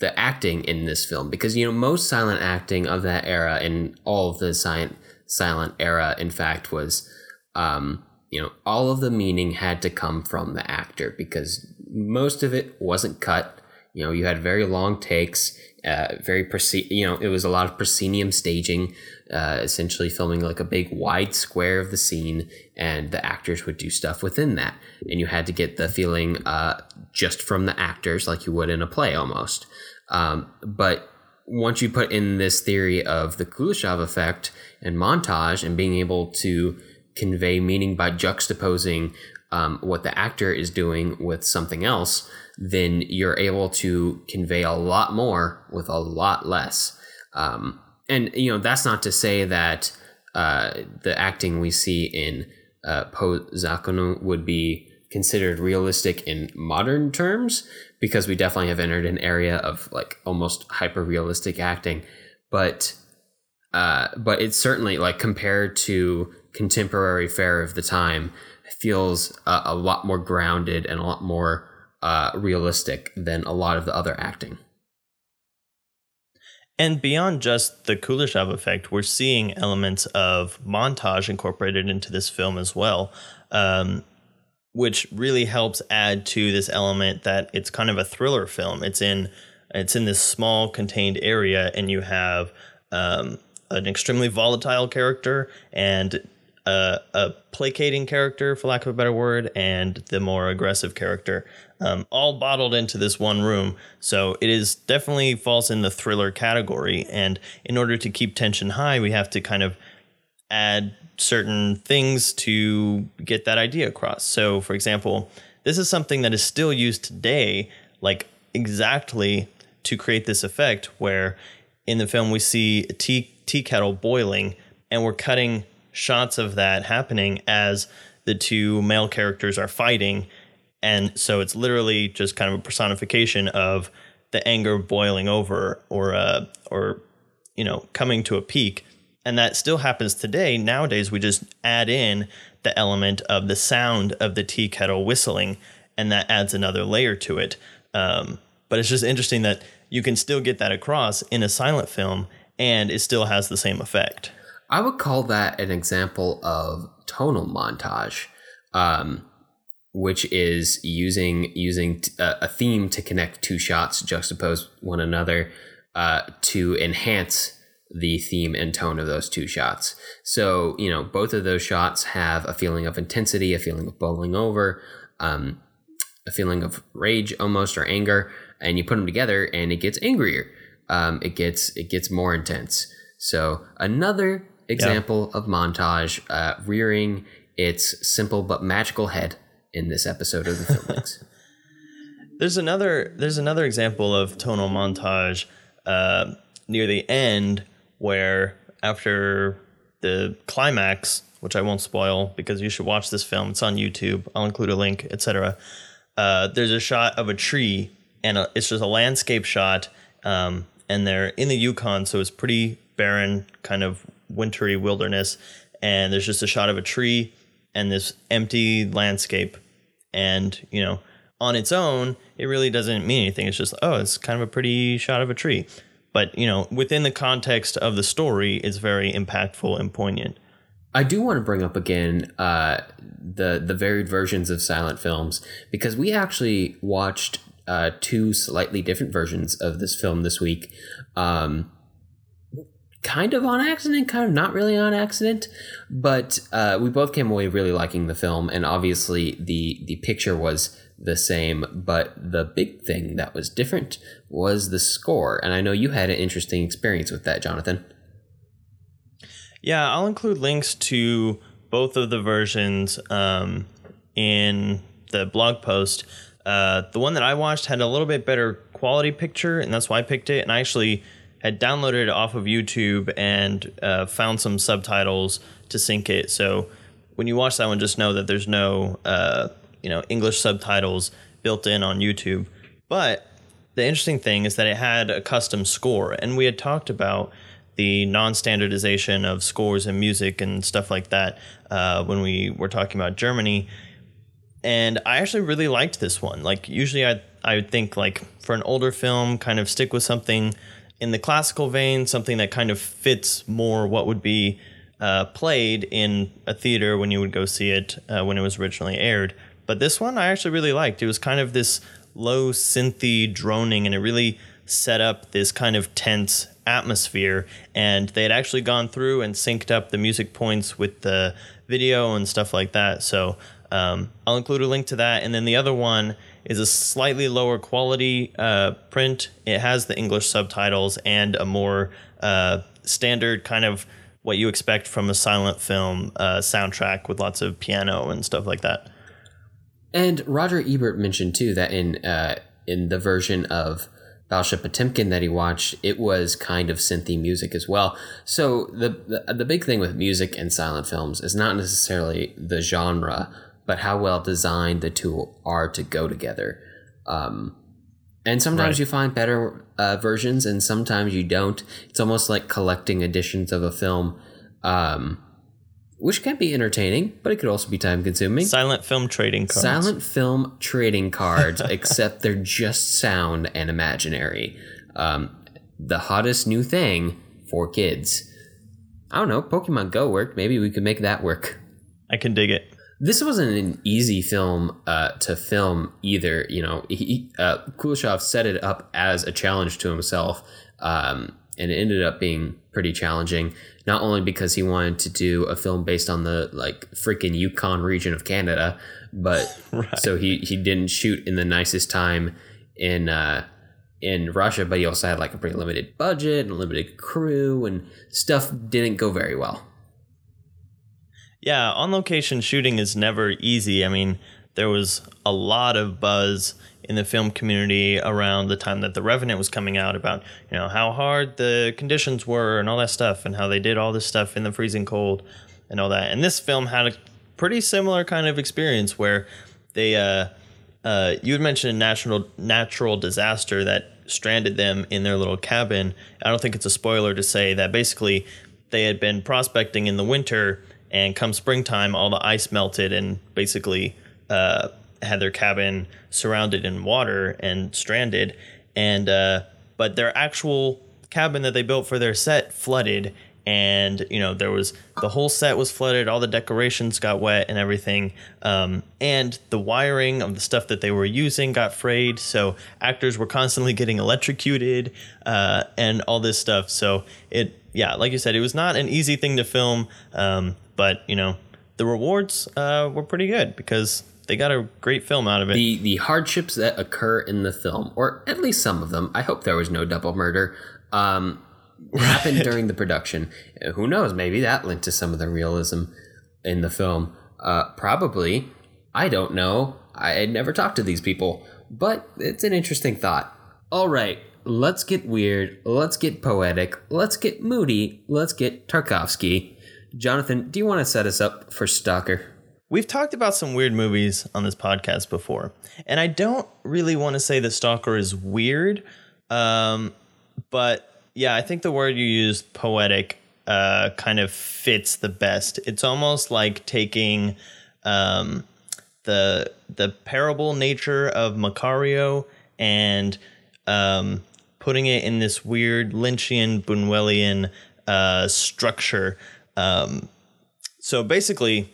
the acting in this film. Because you know most silent acting of that era and all of the silent silent era, in fact, was, um, you know, all of the meaning had to come from the actor because most of it wasn't cut. You know, you had very long takes, uh, very, proce- you know, it was a lot of proscenium staging, uh, essentially filming like a big wide square of the scene, and the actors would do stuff within that. And you had to get the feeling uh, just from the actors, like you would in a play almost. Um, but once you put in this theory of the Kuleshov effect and montage and being able to convey meaning by juxtaposing um, what the actor is doing with something else, then you're able to convey a lot more with a lot less. Um, and you know that's not to say that uh, the acting we see in uh, Po would be considered realistic in modern terms because we definitely have entered an area of like almost hyper realistic acting but uh, but it's certainly like compared to contemporary fare of the time feels uh, a lot more grounded and a lot more uh, realistic than a lot of the other acting and beyond just the Kuleshov effect, we're seeing elements of montage incorporated into this film as well. Um, which really helps add to this element that it's kind of a thriller film. It's in it's in this small contained area, and you have um, an extremely volatile character and a, a, placating character, for lack of a better word, and the more aggressive character, um, all bottled into this one room. So it is definitely falls in the thriller category. And in order to keep tension high, we have to kind of add certain things to get that idea across. So, for example, this is something that is still used today, like exactly to create this effect where in the film we see a tea, kettle boiling and we're cutting shots of that happening as the two male characters are fighting. And so it's literally just kind of a personification of the anger boiling over or, uh, or, you know, coming to a peak and that still happens today. Nowadays, we just add in the element of the sound of the tea kettle whistling, and that adds another layer to it. Um, but it's just interesting that you can still get that across in a silent film, and it still has the same effect. I would call that an example of tonal montage, um, which is using using t- a theme to connect two shots, juxtapose one another uh, to enhance the theme and tone of those two shots. So, you know, both of those shots have a feeling of intensity, a feeling of bowling over, um, a feeling of rage almost or anger, and you put them together and it gets angrier. Um, it gets it gets more intense. So another example yeah. of montage uh, rearing its simple but magical head in this episode of the Filmlings. there's another there's another example of tonal montage uh, near the end where after the climax, which I won't spoil because you should watch this film. It's on YouTube. I'll include a link, etc. Uh, there's a shot of a tree, and a, it's just a landscape shot, um, and they're in the Yukon, so it's pretty barren, kind of wintry wilderness. And there's just a shot of a tree and this empty landscape, and you know, on its own, it really doesn't mean anything. It's just oh, it's kind of a pretty shot of a tree but you know within the context of the story it's very impactful and poignant i do want to bring up again uh, the the varied versions of silent films because we actually watched uh, two slightly different versions of this film this week um, kind of on accident, kind of not really on accident, but uh, we both came away really liking the film, and obviously the the picture was the same, but the big thing that was different was the score. And I know you had an interesting experience with that, Jonathan. Yeah, I'll include links to both of the versions um, in the blog post. Uh, the one that I watched had a little bit better quality picture, and that's why I picked it. And I actually had downloaded it off of YouTube and uh, found some subtitles to sync it. So when you watch that one, just know that there's no uh, you know English subtitles built in on YouTube. But the interesting thing is that it had a custom score, and we had talked about the non-standardization of scores and music and stuff like that uh, when we were talking about Germany. And I actually really liked this one. Like usually, I I would think like for an older film, kind of stick with something in the classical vein, something that kind of fits more what would be uh, played in a theater when you would go see it uh, when it was originally aired. But this one I actually really liked. It was kind of this low synthy droning, and it really set up this kind of tense atmosphere. And they had actually gone through and synced up the music points with the video and stuff like that. So um, I'll include a link to that. And then the other one is a slightly lower quality uh, print. It has the English subtitles and a more uh, standard kind of what you expect from a silent film uh, soundtrack with lots of piano and stuff like that. And Roger Ebert mentioned too that in uh, in the version of Battleship Potemkin that he watched, it was kind of synthy music as well. So the, the the big thing with music and silent films is not necessarily the genre, but how well designed the two are to go together. Um, and sometimes right. you find better uh, versions, and sometimes you don't. It's almost like collecting editions of a film. Um, which can be entertaining, but it could also be time consuming. Silent film trading cards. Silent film trading cards, except they're just sound and imaginary. Um, the hottest new thing for kids. I don't know, Pokemon Go worked. Maybe we could make that work. I can dig it. This wasn't an easy film uh, to film either. You know, he, uh, Kuleshov set it up as a challenge to himself, um, and it ended up being pretty challenging not only because he wanted to do a film based on the like freaking Yukon region of Canada, but right. so he he didn't shoot in the nicest time in uh, in Russia, but he also had like a pretty limited budget and limited crew, and stuff didn't go very well. Yeah, on location shooting is never easy. I mean, there was a lot of buzz in the film community around the time that The Revenant was coming out about you know how hard the conditions were and all that stuff and how they did all this stuff in the freezing cold and all that. And this film had a pretty similar kind of experience where they uh, uh, you had mentioned a natural natural disaster that stranded them in their little cabin. I don't think it's a spoiler to say that basically they had been prospecting in the winter and come springtime all the ice melted and basically uh, had their cabin surrounded in water and stranded, and uh, but their actual cabin that they built for their set flooded, and you know there was the whole set was flooded, all the decorations got wet and everything, um, and the wiring of the stuff that they were using got frayed, so actors were constantly getting electrocuted uh, and all this stuff. So it yeah, like you said, it was not an easy thing to film, um, but you know, the rewards uh, were pretty good because they got a great film out of it. The the hardships that occur in the film, or at least some of them, I hope there was no double murder, um, happened during the production. Who knows? Maybe that lent to some of the realism in the film. Uh, probably. I don't know. I had never talked to these people, but it's an interesting thought. All right, let's get weird. Let's get poetic. Let's get moody. Let's get Tarkovsky. Jonathan, do you want to set us up for Stalker? We've talked about some weird movies on this podcast before, and I don't really want to say that Stalker is weird, um, but yeah, I think the word you used, poetic, uh, kind of fits the best. It's almost like taking um, the the parable nature of Macario and um, putting it in this weird Lynchian Buñuelian uh, structure. Um, so basically,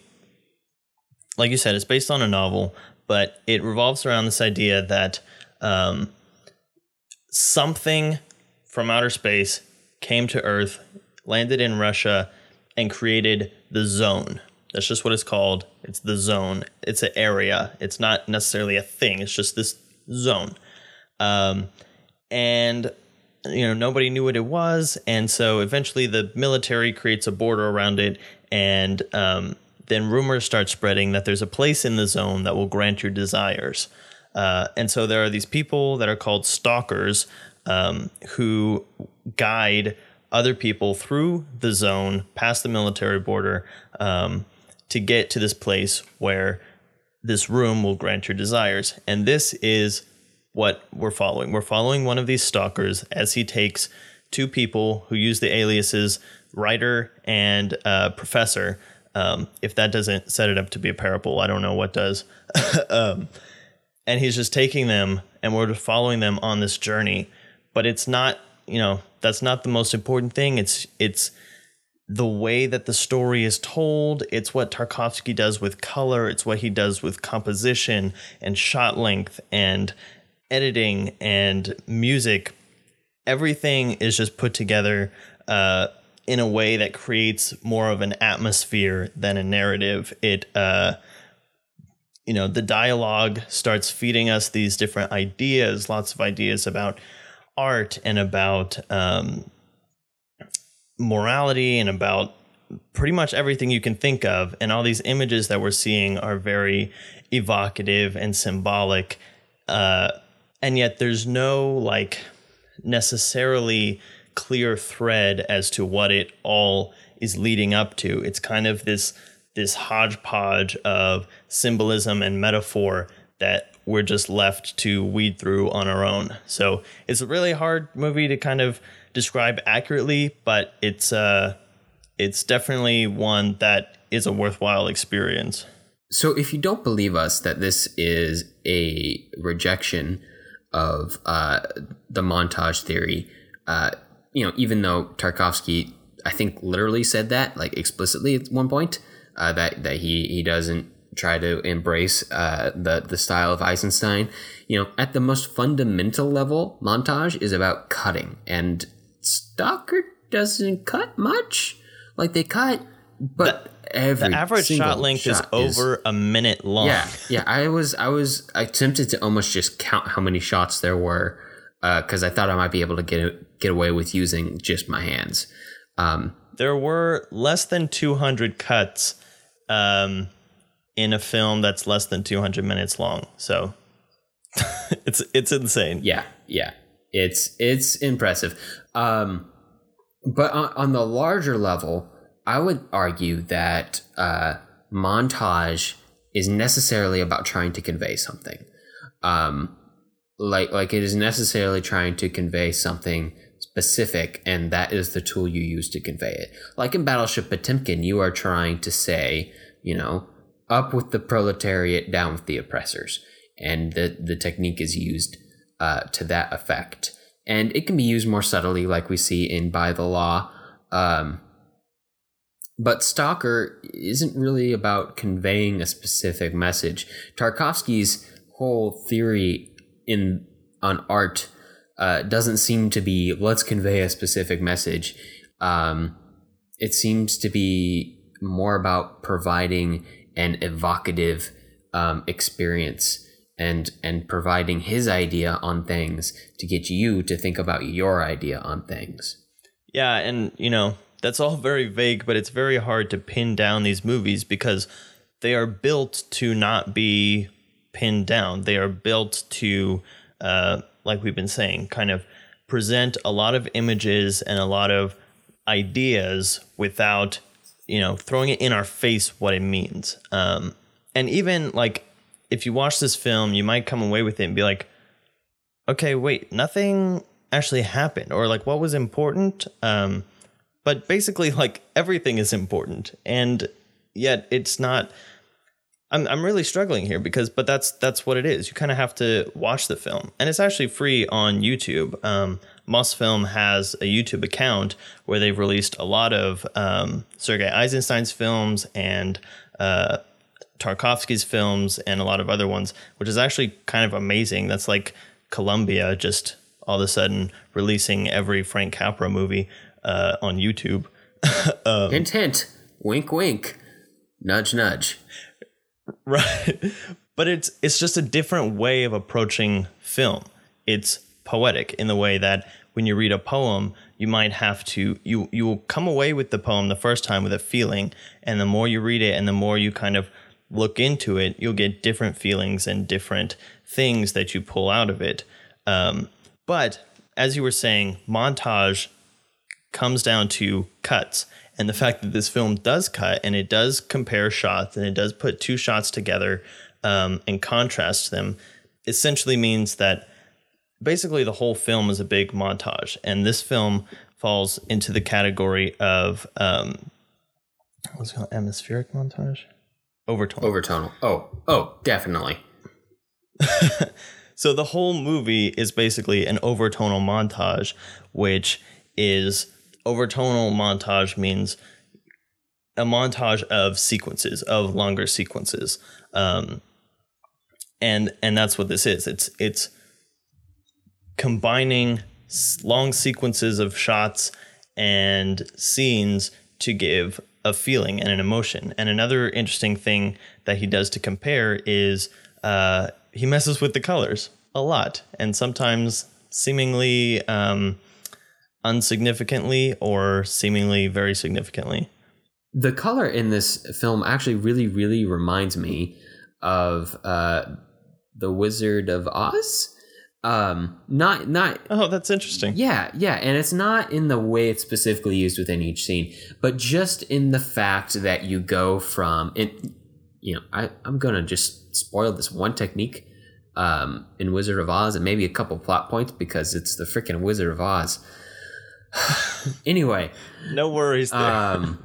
like you said, it's based on a novel, but it revolves around this idea that um, something from outer space came to Earth, landed in Russia, and created the zone. That's just what it's called. It's the zone. It's an area. It's not necessarily a thing. It's just this zone. Um, and you know nobody knew what it was, and so eventually the military creates a border around it, and um, then rumors start spreading that there's a place in the zone that will grant your desires. Uh, and so there are these people that are called stalkers um, who guide other people through the zone past the military border um, to get to this place where this room will grant your desires. And this is what we're following. We're following one of these stalkers as he takes two people who use the aliases writer and uh, professor. Um, if that doesn't set it up to be a parable, I don't know what does. um, and he's just taking them and we're following them on this journey. But it's not, you know, that's not the most important thing. It's it's the way that the story is told. It's what Tarkovsky does with color. It's what he does with composition and shot length and editing and music. Everything is just put together uh, in a way that creates more of an atmosphere than a narrative. It, uh, you know, the dialogue starts feeding us these different ideas, lots of ideas about art and about um, morality and about pretty much everything you can think of. And all these images that we're seeing are very evocative and symbolic. Uh, and yet there's no like necessarily clear thread as to what it all is leading up to. It's kind of this this hodgepodge of symbolism and metaphor that we're just left to weed through on our own. So it's a really hard movie to kind of describe accurately, but it's uh it's definitely one that is a worthwhile experience. So, if you don't believe us that this is a rejection of uh, the montage theory, uh, you know, even though Tarkovsky, I think, literally said that, like explicitly at one point, uh, that that he he doesn't try to embrace uh, the the style of Eisenstein. You know, at the most fundamental level, montage is about cutting, and Stalker doesn't cut much. Like they cut, but every The average shot length is shot over a minute long. yeah, yeah. I was, I was, I attempted to almost just count how many shots there were, because I thought I might be able to get get away with using just my hands. Um, There were less than 200 cuts um, in a film that's less than 200 minutes long. So it's it's insane. yeah, yeah. It's it's impressive. Um, but on, on the larger level, I would argue that uh, montage is necessarily about trying to convey something. Um, like like it is necessarily trying to convey something specific, and that is the tool you use to convey it. Like in Battleship Potemkin, you are trying to say, you know, up with the proletariat, down with the oppressors, and the the technique is used uh, to that effect. And it can be used more subtly, like we see in By the Law. Um, but Stalker isn't really about conveying a specific message. Tarkovsky's whole theory in on art uh, doesn't seem to be let's convey a specific message. Um, it seems to be more about providing an evocative um, experience and and providing his idea on things to get you to think about your idea on things. Yeah, and you know, that's all very vague, but it's very hard to pin down these movies because they are built to not be pinned down. They are built to, uh, like we've been saying, kind of present a lot of images and a lot of ideas without, you know, throwing it in our face what it means. Um, and even like if you watch this film, you might come away with it and be like, okay, wait, nothing actually happened, or like what was important. Um, but basically, like everything is important, and yet it's not. I'm I'm really struggling here because, but that's that's what it is. You kind of have to watch the film, and it's actually free on YouTube. Um, Mosfilm has a YouTube account where they've released a lot of um, Sergei Eisenstein's films and uh, Tarkovsky's films and a lot of other ones, which is actually kind of amazing. That's like Columbia just all of a sudden releasing every Frank Capra movie uh, on YouTube. um, hint, hint, wink, wink, nudge, nudge. Right, but it's it's just a different way of approaching film. It's poetic in the way that when you read a poem, you might have to you you will come away with the poem the first time with a feeling, and the more you read it, and the more you kind of look into it, you'll get different feelings and different things that you pull out of it. Um, but as you were saying, montage comes down to cuts. And the fact that this film does cut and it does compare shots and it does put two shots together um, and contrast them essentially means that basically the whole film is a big montage. And this film falls into the category of um, what's it called? Atmospheric montage? Overtonal. Overtonal. Oh, oh, definitely. so the whole movie is basically an overtonal montage, which is overtonal montage means a montage of sequences of longer sequences, um, and and that's what this is. It's it's combining long sequences of shots and scenes to give a feeling and an emotion. And another interesting thing that he does to compare is uh, he messes with the colors a lot, and sometimes seemingly um, unsignificantly or seemingly very significantly. The color in this film actually really, really reminds me of uh, the Wizard of Oz. Um not not oh that's interesting. Yeah yeah and it's not in the way it's specifically used within each scene but just in the fact that you go from it you know I, i'm gonna just spoil this one technique um in wizard of oz and maybe a couple plot points because it's the freaking wizard of oz anyway no worries there. um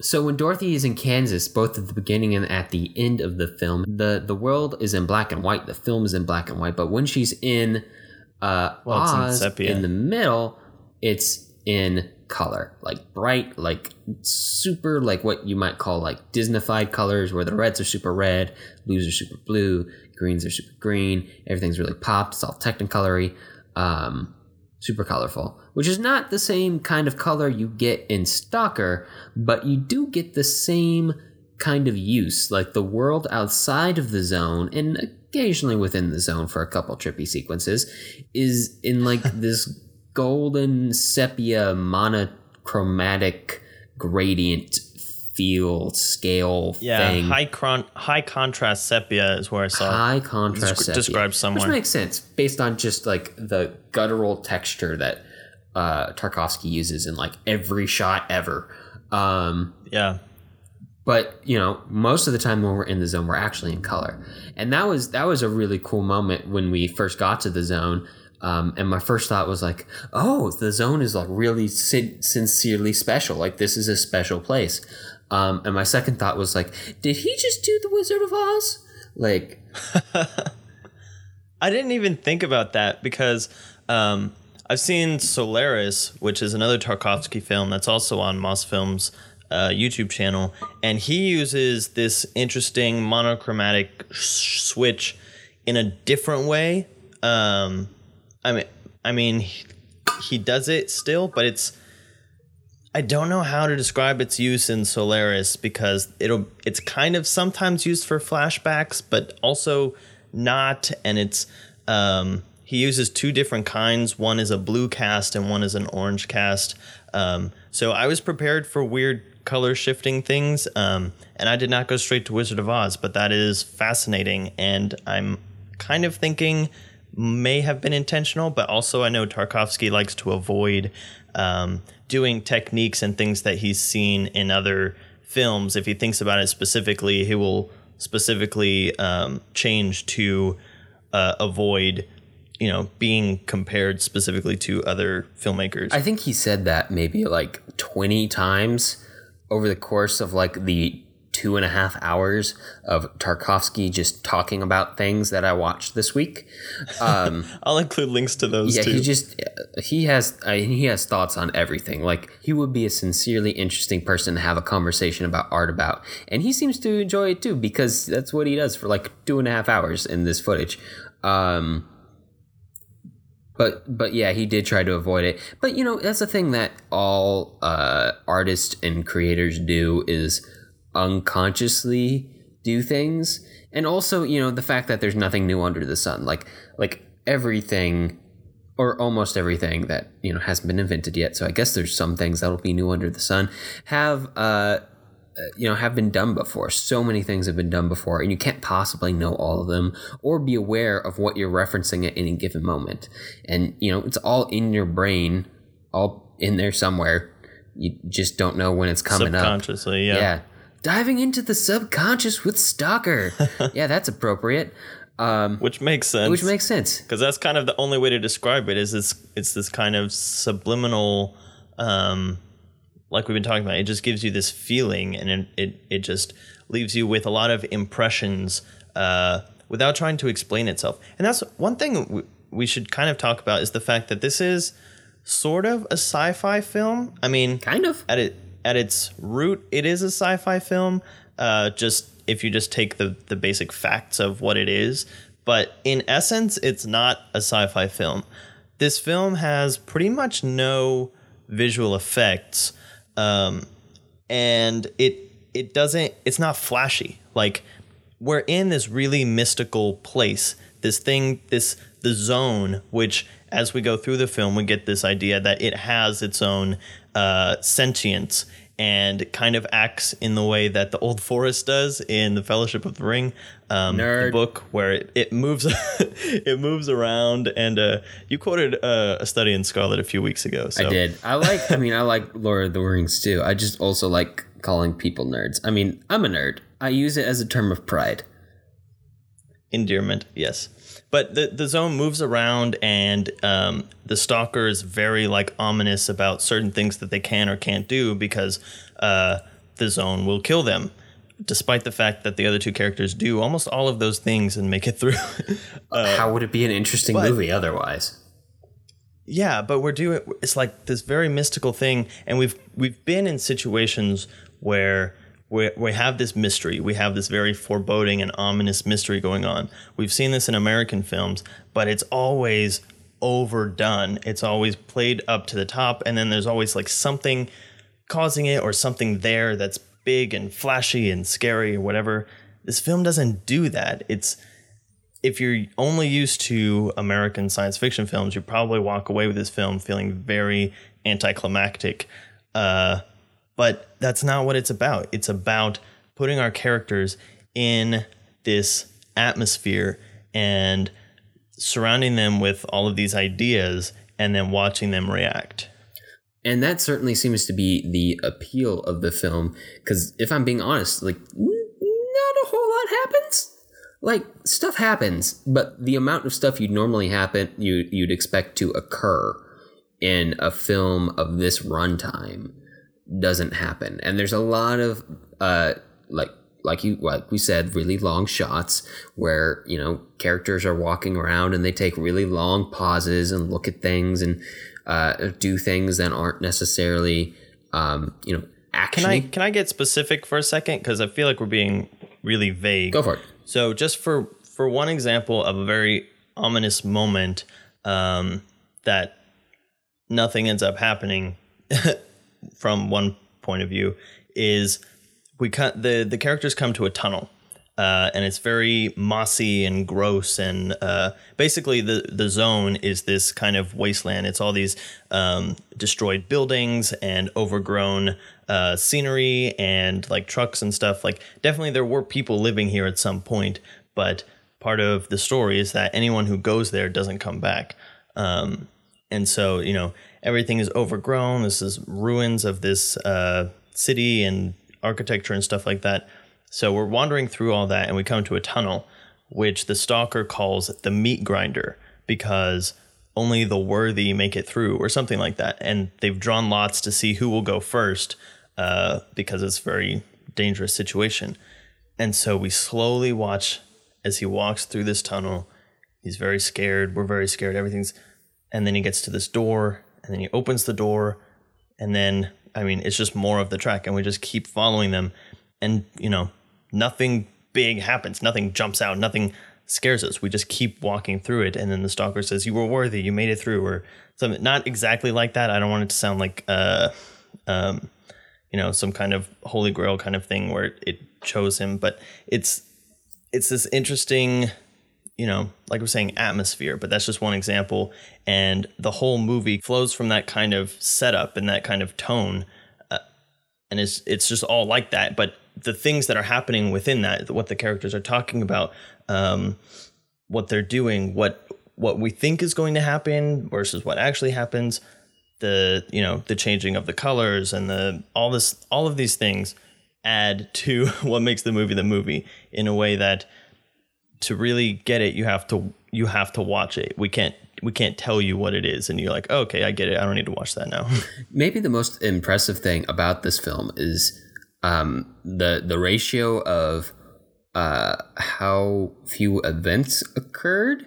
so when Dorothy is in Kansas, both at the beginning and at the end of the film, the the world is in black and white. The film is in black and white. But when she's in uh, well, Oz, in, in the middle, it's in color, like bright, like super, like what you might call like Disneyfied colors, where the reds are super red, blues are super blue, greens are super green. Everything's really popped. It's all technicolory. Um, super colorful, which is not the same kind of color you get in Stalker, but you do get the same kind of use, like the world outside of the zone and occasionally within the zone for a couple trippy sequences, is in like this golden sepia monochromatic gradient feel scale yeah, thing. high con- high contrast sepia is where I saw high contrast des- described somewhere, which makes sense based on just like the guttural texture that uh, Tarkovsky uses in like every shot ever. Um, yeah, but you know, most of the time when we're in the zone, we're actually in color, and that was that was a really cool moment when we first got to the zone. Um, and my first thought was like, oh, the zone is like really sin- sincerely special. Like this is a special place. Um, and my second thought was like, did he just do the Wizard of Oz? Like, I didn't even think about that because um, I've seen Solaris, which is another Tarkovsky film that's also on Mosfilm's uh, YouTube channel, and he uses this interesting monochromatic sh- switch in a different way. Um, I mean, I mean, he, he does it still, but it's I don't know how to describe its use in Solaris because it'll it's kind of sometimes used for flashbacks, but also not. And it's um, he uses two different kinds. One is a blue cast and one is an orange cast. Um, so I was prepared for weird color shifting things, um, and I did not go straight to Wizard of Oz, but that is fascinating, and I'm kind of thinking may have been intentional, but also I know Tarkovsky likes to avoid um, doing techniques and things that he's seen in other films. If he thinks about it specifically, he will specifically um, change to uh, avoid, you know, being compared specifically to other filmmakers. I think he said that maybe like 20 times over the course of like the two and a half hours of Tarkovsky just talking about things that I watched this week. Um, I'll include links to those yeah, too. he just he has uh, he has thoughts on everything. Like he would be a sincerely interesting person to have a conversation about art about, and he seems to enjoy it too because that's what he does for like two and a half hours in this footage. Um, but but yeah, he did try to avoid it. But you know, that's the thing that all uh, artists and creators do is unconsciously do things, and also you know the fact that there's nothing new under the sun. Like like everything or almost everything that you know hasn't been invented yet. So I guess there's some things that'll be new under the sun. Have uh, you know have been done before. So many things have been done before, and you can't possibly know all of them or be aware of what you're referencing at any given moment. And you know it's all in your brain, all in there somewhere. You just don't know when it's coming up. Subconsciously, yeah. Yeah. Diving into the subconscious with Stalker. yeah, that's appropriate. Um, Which makes sense. which makes sense. because that's kind of the only way to describe it is it's it's this kind of subliminal um like we've been talking about it just gives you this feeling and it it, just leaves you with a lot of impressions uh without trying to explain itself and that's one thing we, we should kind of talk about is the fact that this is sort of a sci-fi film i mean Kind of. at it at its root, it is a sci-fi film. Uh, just if you just take the the basic facts of what it is, but in essence, it's not a sci-fi film. This film has pretty much no visual effects, um, and it it doesn't. It's not flashy. Like we're in this really mystical place. This thing, this the zone, which as we go through the film, we get this idea that it has its own uh, sentience and kind of acts in the way that the old forest does in the Fellowship of the Ring, um, the book where it, it moves, it moves around. And uh, you quoted uh, a study in Scarlet a few weeks ago. So I did. I like. I mean, I like Lord of the Rings too. I just also like calling people nerds. I mean, I'm a nerd. I use it as a term of pride. endearment yes but the the zone moves around and um, the stalker is very like ominous about certain things that they can or can't do because uh, the zone will kill them despite the fact that the other two characters do almost all of those things and make it through How would it be an interesting but- movie otherwise? Yeah, but we're doing it's like this very mystical thing, and we've we've been in situations where we we have this mystery, we have this very foreboding and ominous mystery going on. We've seen this in American films, but it's always overdone. It's always played up to the top, and then there's always like something causing it or something there that's big and flashy and scary or whatever. This film doesn't do that. It's if you're only used to American science fiction films, you probably walk away with this film feeling very anticlimactic. Uh, but that's not what it's about. It's about putting our characters in this atmosphere and surrounding them with all of these ideas and then watching them react. And that certainly seems to be the appeal of the film. Because if I'm being honest, like, not a whole lot happens. Like, stuff happens, but the amount of stuff you'd normally happen, you, you'd expect to occur in a film of this runtime doesn't happen. And there's a lot of, uh, like, like you like we said really long shots where you know characters are walking around and they take really long pauses and look at things and uh, do things that aren't necessarily um, you know action Can I can I get specific for a second because I feel like we're being really vague. go for it So, just for for one example of a very ominous moment um, that nothing ends up happening, from one point of view is we cut the the characters come to a tunnel uh, and it's very mossy and gross and uh, basically the the zone is this kind of wasteland. It's all these um, destroyed buildings and overgrown uh, scenery and like trucks and stuff. Like definitely there were people living here at some point but part of the story is that anyone who goes there doesn't come back. Um, and so you know everything is overgrown this is ruins of this uh, city and architecture and stuff like that so we're wandering through all that and we come to a tunnel, which the stalker calls the meat grinder because only the worthy make it through or something like that. And they've drawn lots to see who will go first uh, because it's a very dangerous situation. And so we slowly watch as he walks through this tunnel. He's very scared. We're very scared. Everything's. And then he gets to this door and then he opens the door. And then, I mean, it's just more of the track. And we just keep following them. And, you know, nothing big happens, nothing jumps out, nothing scares us. We just keep walking through it, and then the stalker says, "You were worthy. You made it through," or something. Not exactly like that. I don't want it to sound like, uh, um, you know, some kind of holy grail kind of thing where it chose him, but it's it's this interesting you know, like we're saying, atmosphere, but that's just one example. And the whole movie flows from that kind of setup and that kind of tone. Uh, and it's, it's just all like that. But the things that are happening within that, what the characters are talking about, um, what they're doing, what what we think is going to happen versus what actually happens, the you know the changing of the colors and the all this all of these things add to what makes the movie the movie in a way that to really get it you have to you have to watch it. We can't we can't tell you what it is and you're like oh, okay i get it i don't need to watch that now maybe the most impressive thing about this film is um, the the ratio of uh, how few events occurred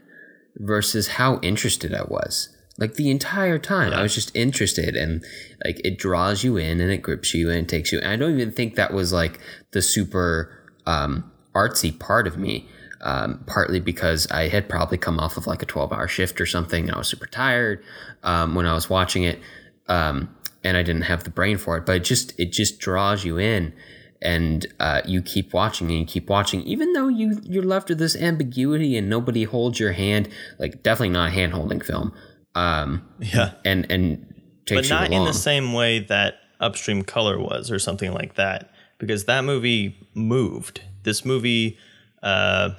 versus how interested I was. Like the entire time, yeah. I was just interested, and like it draws you in and it grips you and it takes you. And I don't even think that was like the super um, artsy part of me. Um, partly because I had probably come off of like a 12 hour shift or something. And I was super tired um, when I was watching it. Um, and I didn't have the brain for it. But it just it just draws you in, and uh, you keep watching and you keep watching, even though you you're left with this ambiguity and nobody holds your hand. Like definitely not a hand holding film. Um, yeah, and and Takes but not in the same way that Upstream Color was or something like that, because that movie moved. This movie. Uh,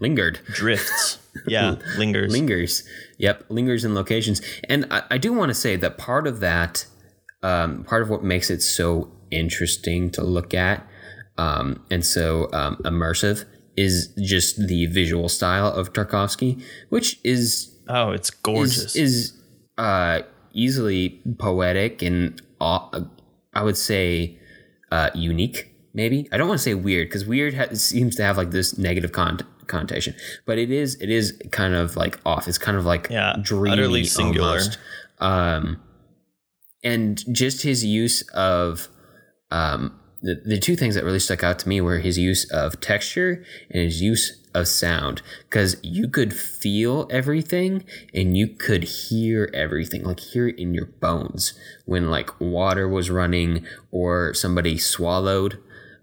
lingered. Drifts. Yeah lingers. Lingers. Yep lingers in locations. And i, I do want to say that part of that um, part of what makes it so interesting to look at um, and so um, immersive is just the visual style of tarkovsky which is oh it's gorgeous. Is, is uh, easily poetic and uh, i would say uh, unique maybe? I don't want to say weird because weird ha- seems to have like this negative con- connotation, but it is it is kind of like off. It's kind of like yeah, dreamy, utterly singular. Almost. Um, and just his use of um, the the two things that really stuck out to me were his use of texture and his use of sound because you could feel everything and you could hear everything like hear it in your bones when like water was running or somebody swallowed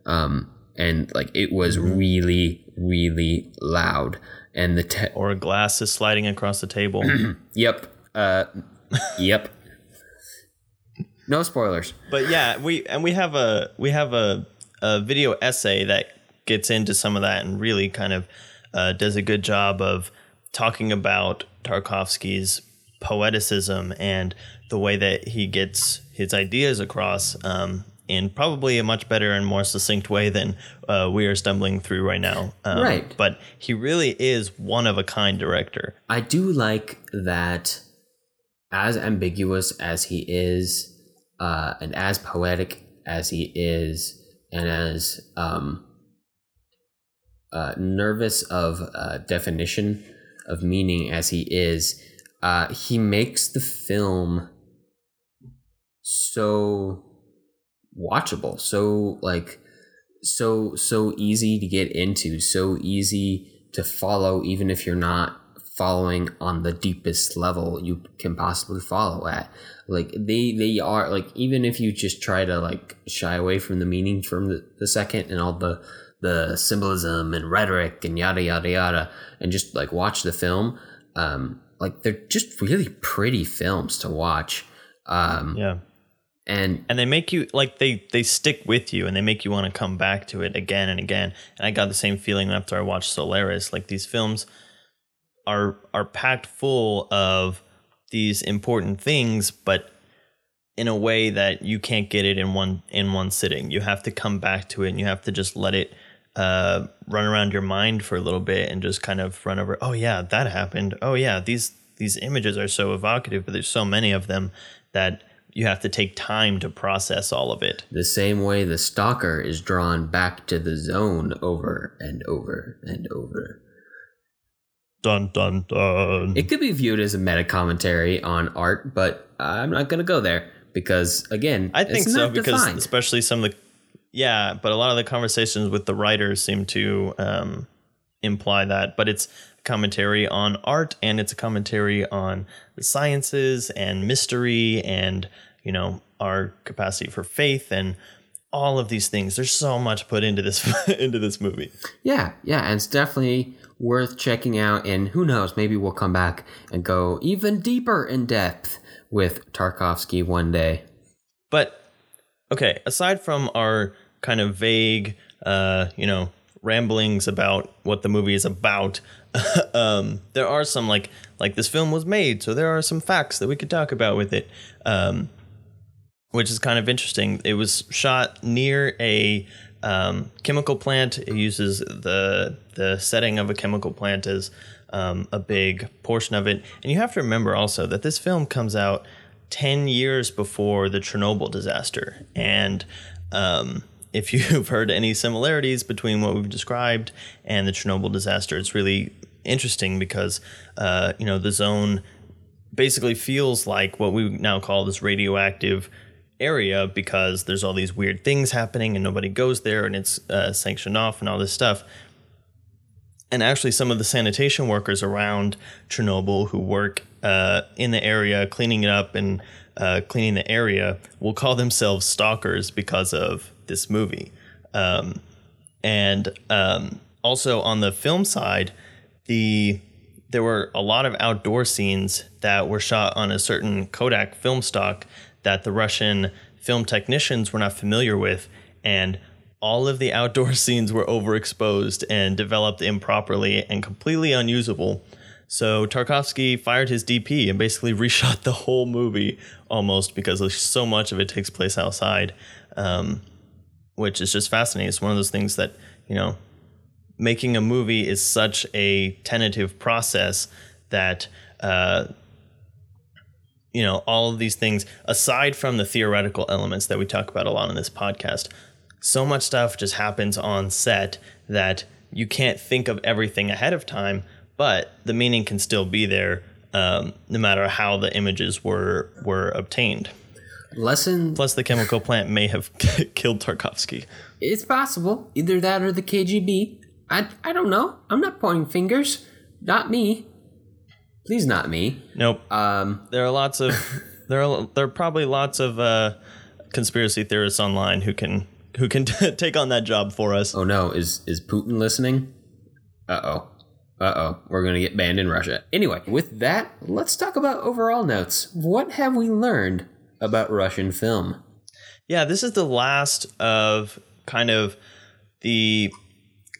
um, and like it was mm-hmm. really really loud. And the te- or a glass is sliding across the table. Yep. Uh yep. No spoilers. But yeah we and we have a we have a, a video essay that gets into some of that and really kind of uh, does a good job of talking about tarkovsky's poeticism and the way that he gets his ideas across um, in probably a much better and more succinct way than uh, we are stumbling through right now. Um, right. But he really is one of a kind director. I do like that, as ambiguous as he is, uh, and as poetic as he is, and as um, uh, nervous of uh, definition of meaning as he is, uh, he makes the film so watchable, so like so so easy to get into, so easy to follow even if you're not following on the deepest level you can possibly follow at. Like they they are like even if you just try to like shy away from the meaning from the, the second and all the the symbolism and rhetoric and yada yada yada and just like watch the film um like they're just really pretty films to watch um Yeah. And and they make you like they they stick with you and they make you want to come back to it again and again. And i got the same feeling after i watched solaris. Like these films are are packed full of these important things but in a way that you can't get it in one in one sitting. You have to come back to it and you have to just let it uh, run around your mind for a little bit and just kind of run over oh yeah that happened. Oh yeah these these images are so evocative but there's so many of them that you have to take time to process all of it the same way the stalker is drawn back to the zone over and over and over dun dun dun It could be viewed as a meta commentary on art, but I'm not going to go there because, again, I think so because defined. especially some of the yeah, but a lot of the conversations with the writers seem to um, imply that. But it's a commentary on art and it's a commentary on the sciences and mystery and you know our capacity for faith and all of these things. There's so much put into this into this movie. yeah, yeah, and it's definitely worth checking out. And who knows, maybe we'll come back and go even deeper in depth with Tarkovsky one day. But okay, aside from our kind of vague, uh, you know, ramblings about what the movie is about, um, there are some like like this film was made, so there are some facts that we could talk about with it, um, which is kind of interesting. It was shot near a um, chemical plant. It uses the the setting of a chemical plant as um, a big portion of it, and you have to remember also that this film comes out 10 years before the Chernobyl disaster. And um, if you've heard any similarities between what we've described and the Chernobyl disaster, it's really interesting because, uh, you know, the zone basically feels like what we now call this radioactive area because there's all these weird things happening and nobody goes there and it's uh, sanctioned off and all this stuff and actually some of the sanitation workers around Chernobyl who work uh, in the area cleaning it up and uh, cleaning the area will call themselves stalkers because of this movie. Um, and um, also on the film side, the there were a lot of outdoor scenes that were shot on a certain Kodak film stock that the Russian film technicians were not familiar with, and all of the outdoor scenes were overexposed and developed improperly and completely unusable. So Tarkovsky fired his DP and basically reshot the whole movie almost because so much of it takes place outside, um, which is just fascinating. It's one of those things that you know, making a movie is such a tentative process that. Uh, you know, all of these things, aside from the theoretical elements that we talk about a lot on this podcast, so much stuff just happens on set that you can't think of everything ahead of time, but the meaning can still be there um, no matter how the images were were obtained. Lesson Plus, the chemical plant may have killed Tarkovsky. It's possible. Either that or the KGB. I, I don't know. I'm not pointing fingers. Not me. Please, not me. Nope. Um, There are lots of there are there are probably lots of uh, conspiracy theorists online who can who can take on that job for us. oh no, is is Putin listening? Uh oh. Uh oh. We're gonna get banned in Russia. Anyway, with that, let's talk about overall notes. What have we learned about Russian film? Yeah, this is the last of kind of the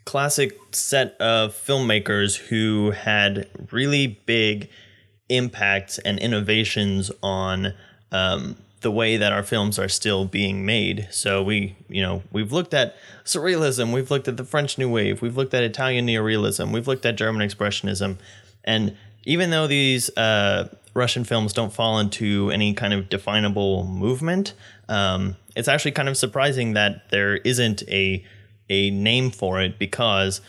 classic set of filmmakers who had really big impacts and innovations on um, the way that our films are still being made. So we, you know, we've looked at surrealism, we've looked at the French New Wave, we've looked at Italian neorealism, we've looked at German expressionism, and even though these uh, Russian films don't fall into any kind of definable movement, um, it's actually kind of surprising that there isn't a a name for it because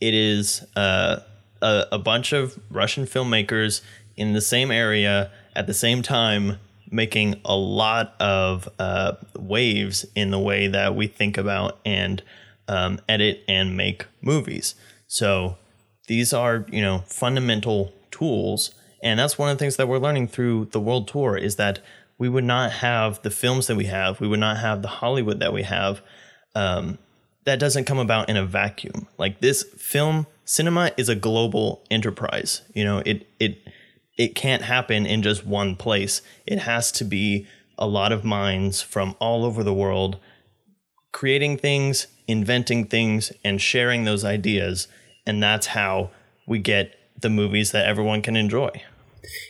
it is uh, a, a bunch of Russian filmmakers in the same area at the same time making a lot of uh, waves in the way that we think about and um, edit and make movies. So these are, you know, fundamental tools. And that's one of the things that we're learning through the world tour is that we would not have the films that we have, we would not have the Hollywood that we have. Um, that doesn't come about in a vacuum. Like this film cinema is a global enterprise. You know, it it it can't happen in just one place. It has to be a lot of minds from all over the world creating things, inventing things, and sharing those ideas. And that's how we get the movies that everyone can enjoy.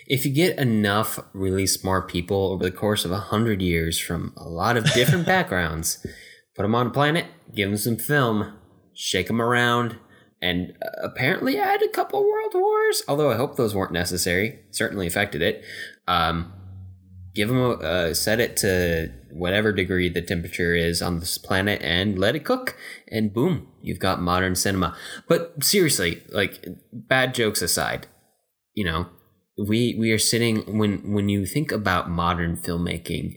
If you get enough really smart people over the course of a hundred years from a lot of different backgrounds, put them on a planet, give them some film, shake them around, and uh, apparently add a couple world wars. Although I hope those weren't necessary. Certainly affected it. Um, give them a uh, set it to whatever degree the temperature is on this planet and let it cook and boom you've got modern cinema but seriously like bad jokes aside you know we we are sitting when when you think about modern filmmaking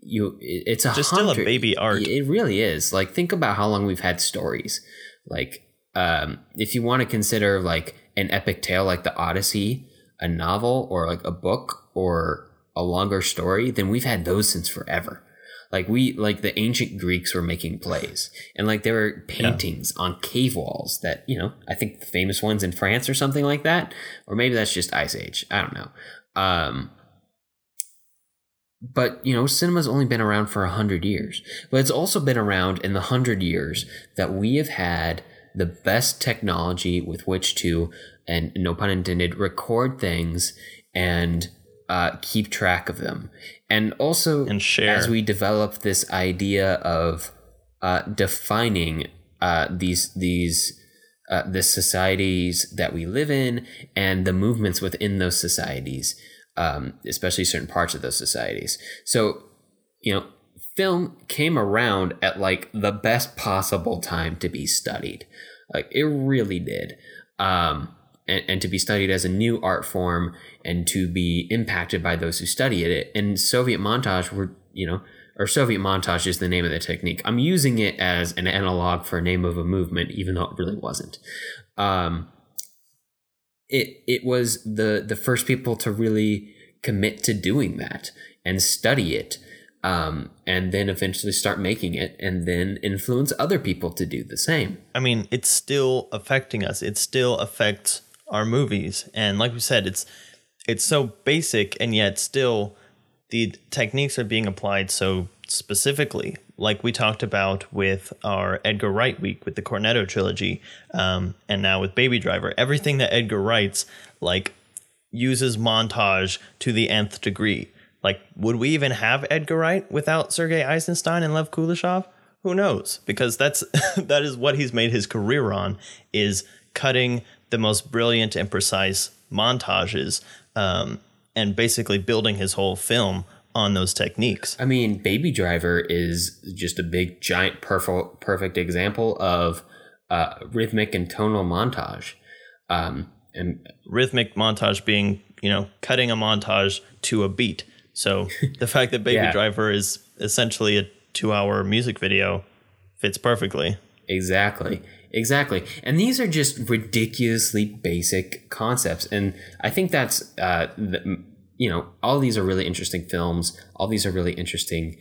you it's a just still a baby art it really is like think about how long we've had stories like um if you want to consider like an epic tale like the odyssey a novel or like a book or a longer story, then we've had those since forever. Like we like the ancient Greeks were making plays and like there were paintings yeah. on cave walls that, you know, I think the famous ones in France or something like that. Or maybe that's just Ice Age. I don't know. Um but you know cinema's only been around for a hundred years but it's also been around in the hundred years that we have had the best technology with which to and no pun intended record things and uh, keep track of them. And also, and share. as we develop this idea of uh, defining uh, these these uh, the societies that we live in and the movements within those societies, um, especially certain parts of those societies. So, you know, film came around at like the best possible time to be studied. Like it really did. Um, and, and to be studied as a new art form and to be impacted by those who study it. And Soviet montage were, you know, or Soviet montage is the name of the technique. I'm using it as an analog for a name of a movement, even though it really wasn't. Um, it it was the the first people to really commit to doing that and study it, um, and then eventually start making it, and then influence other people to do the same. I mean, it's still affecting us. It still affects our movies. And like we said, it's it's so basic and yet still the techniques are being applied so specifically. Like we talked about with our Edgar Wright week with the Cornetto trilogy, um, and now with Baby Driver, everything that Edgar writes like uses montage to the nth degree. Like, would we even have Edgar Wright without Sergei Eisenstein and Lev Kuleshov? Who knows? Because that's that is what he's made his career on is cutting the most brilliant and precise montages um, and basically building his whole film on those techniques. I mean, Baby Driver is just a big, giant, perfect, perfect example of uh, rhythmic and tonal montage. Um, and rhythmic montage being, you know, cutting a montage to a beat. So the fact that Baby yeah. Driver is essentially a two-hour music video fits perfectly. Exactly. Exactly. And these are just ridiculously basic concepts. And I think that's, uh, the, you know, all these are really interesting films. All these are really interesting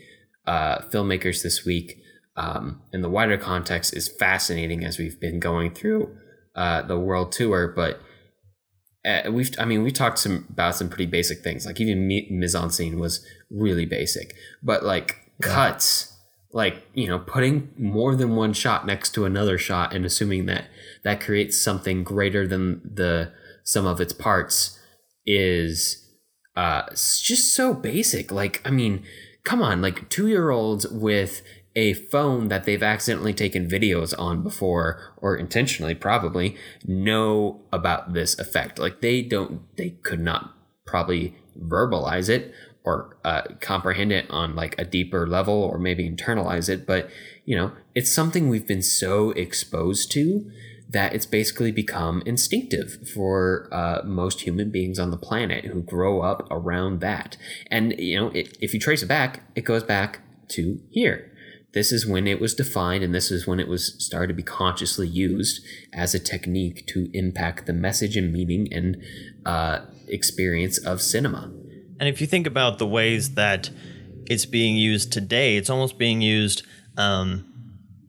uh, filmmakers this week. Um, and the wider context is fascinating as we've been going through uh, the world tour. But uh, we've, I mean, we talked some about some pretty basic things. Like even mise en scene was really basic, but like yeah. cuts like you know putting more than one shot next to another shot and assuming that that creates something greater than the sum of its parts is uh just so basic. Like i mean come on like 2 year olds with a phone that they've accidentally taken videos on before or intentionally probably know about this effect. Like they don't they could not probably verbalize it or uh, comprehend it on like a deeper level or maybe internalize it but you know it's something we've been so exposed to that it's basically become instinctive for uh, most human beings on the planet who grow up around that and you know it, if you trace it back it goes back to here this is when it was defined and this is when it was started to be consciously used as a technique to impact the message and meaning and uh, experience of cinema. And if you think about the ways that it's being used today, it's almost being used um,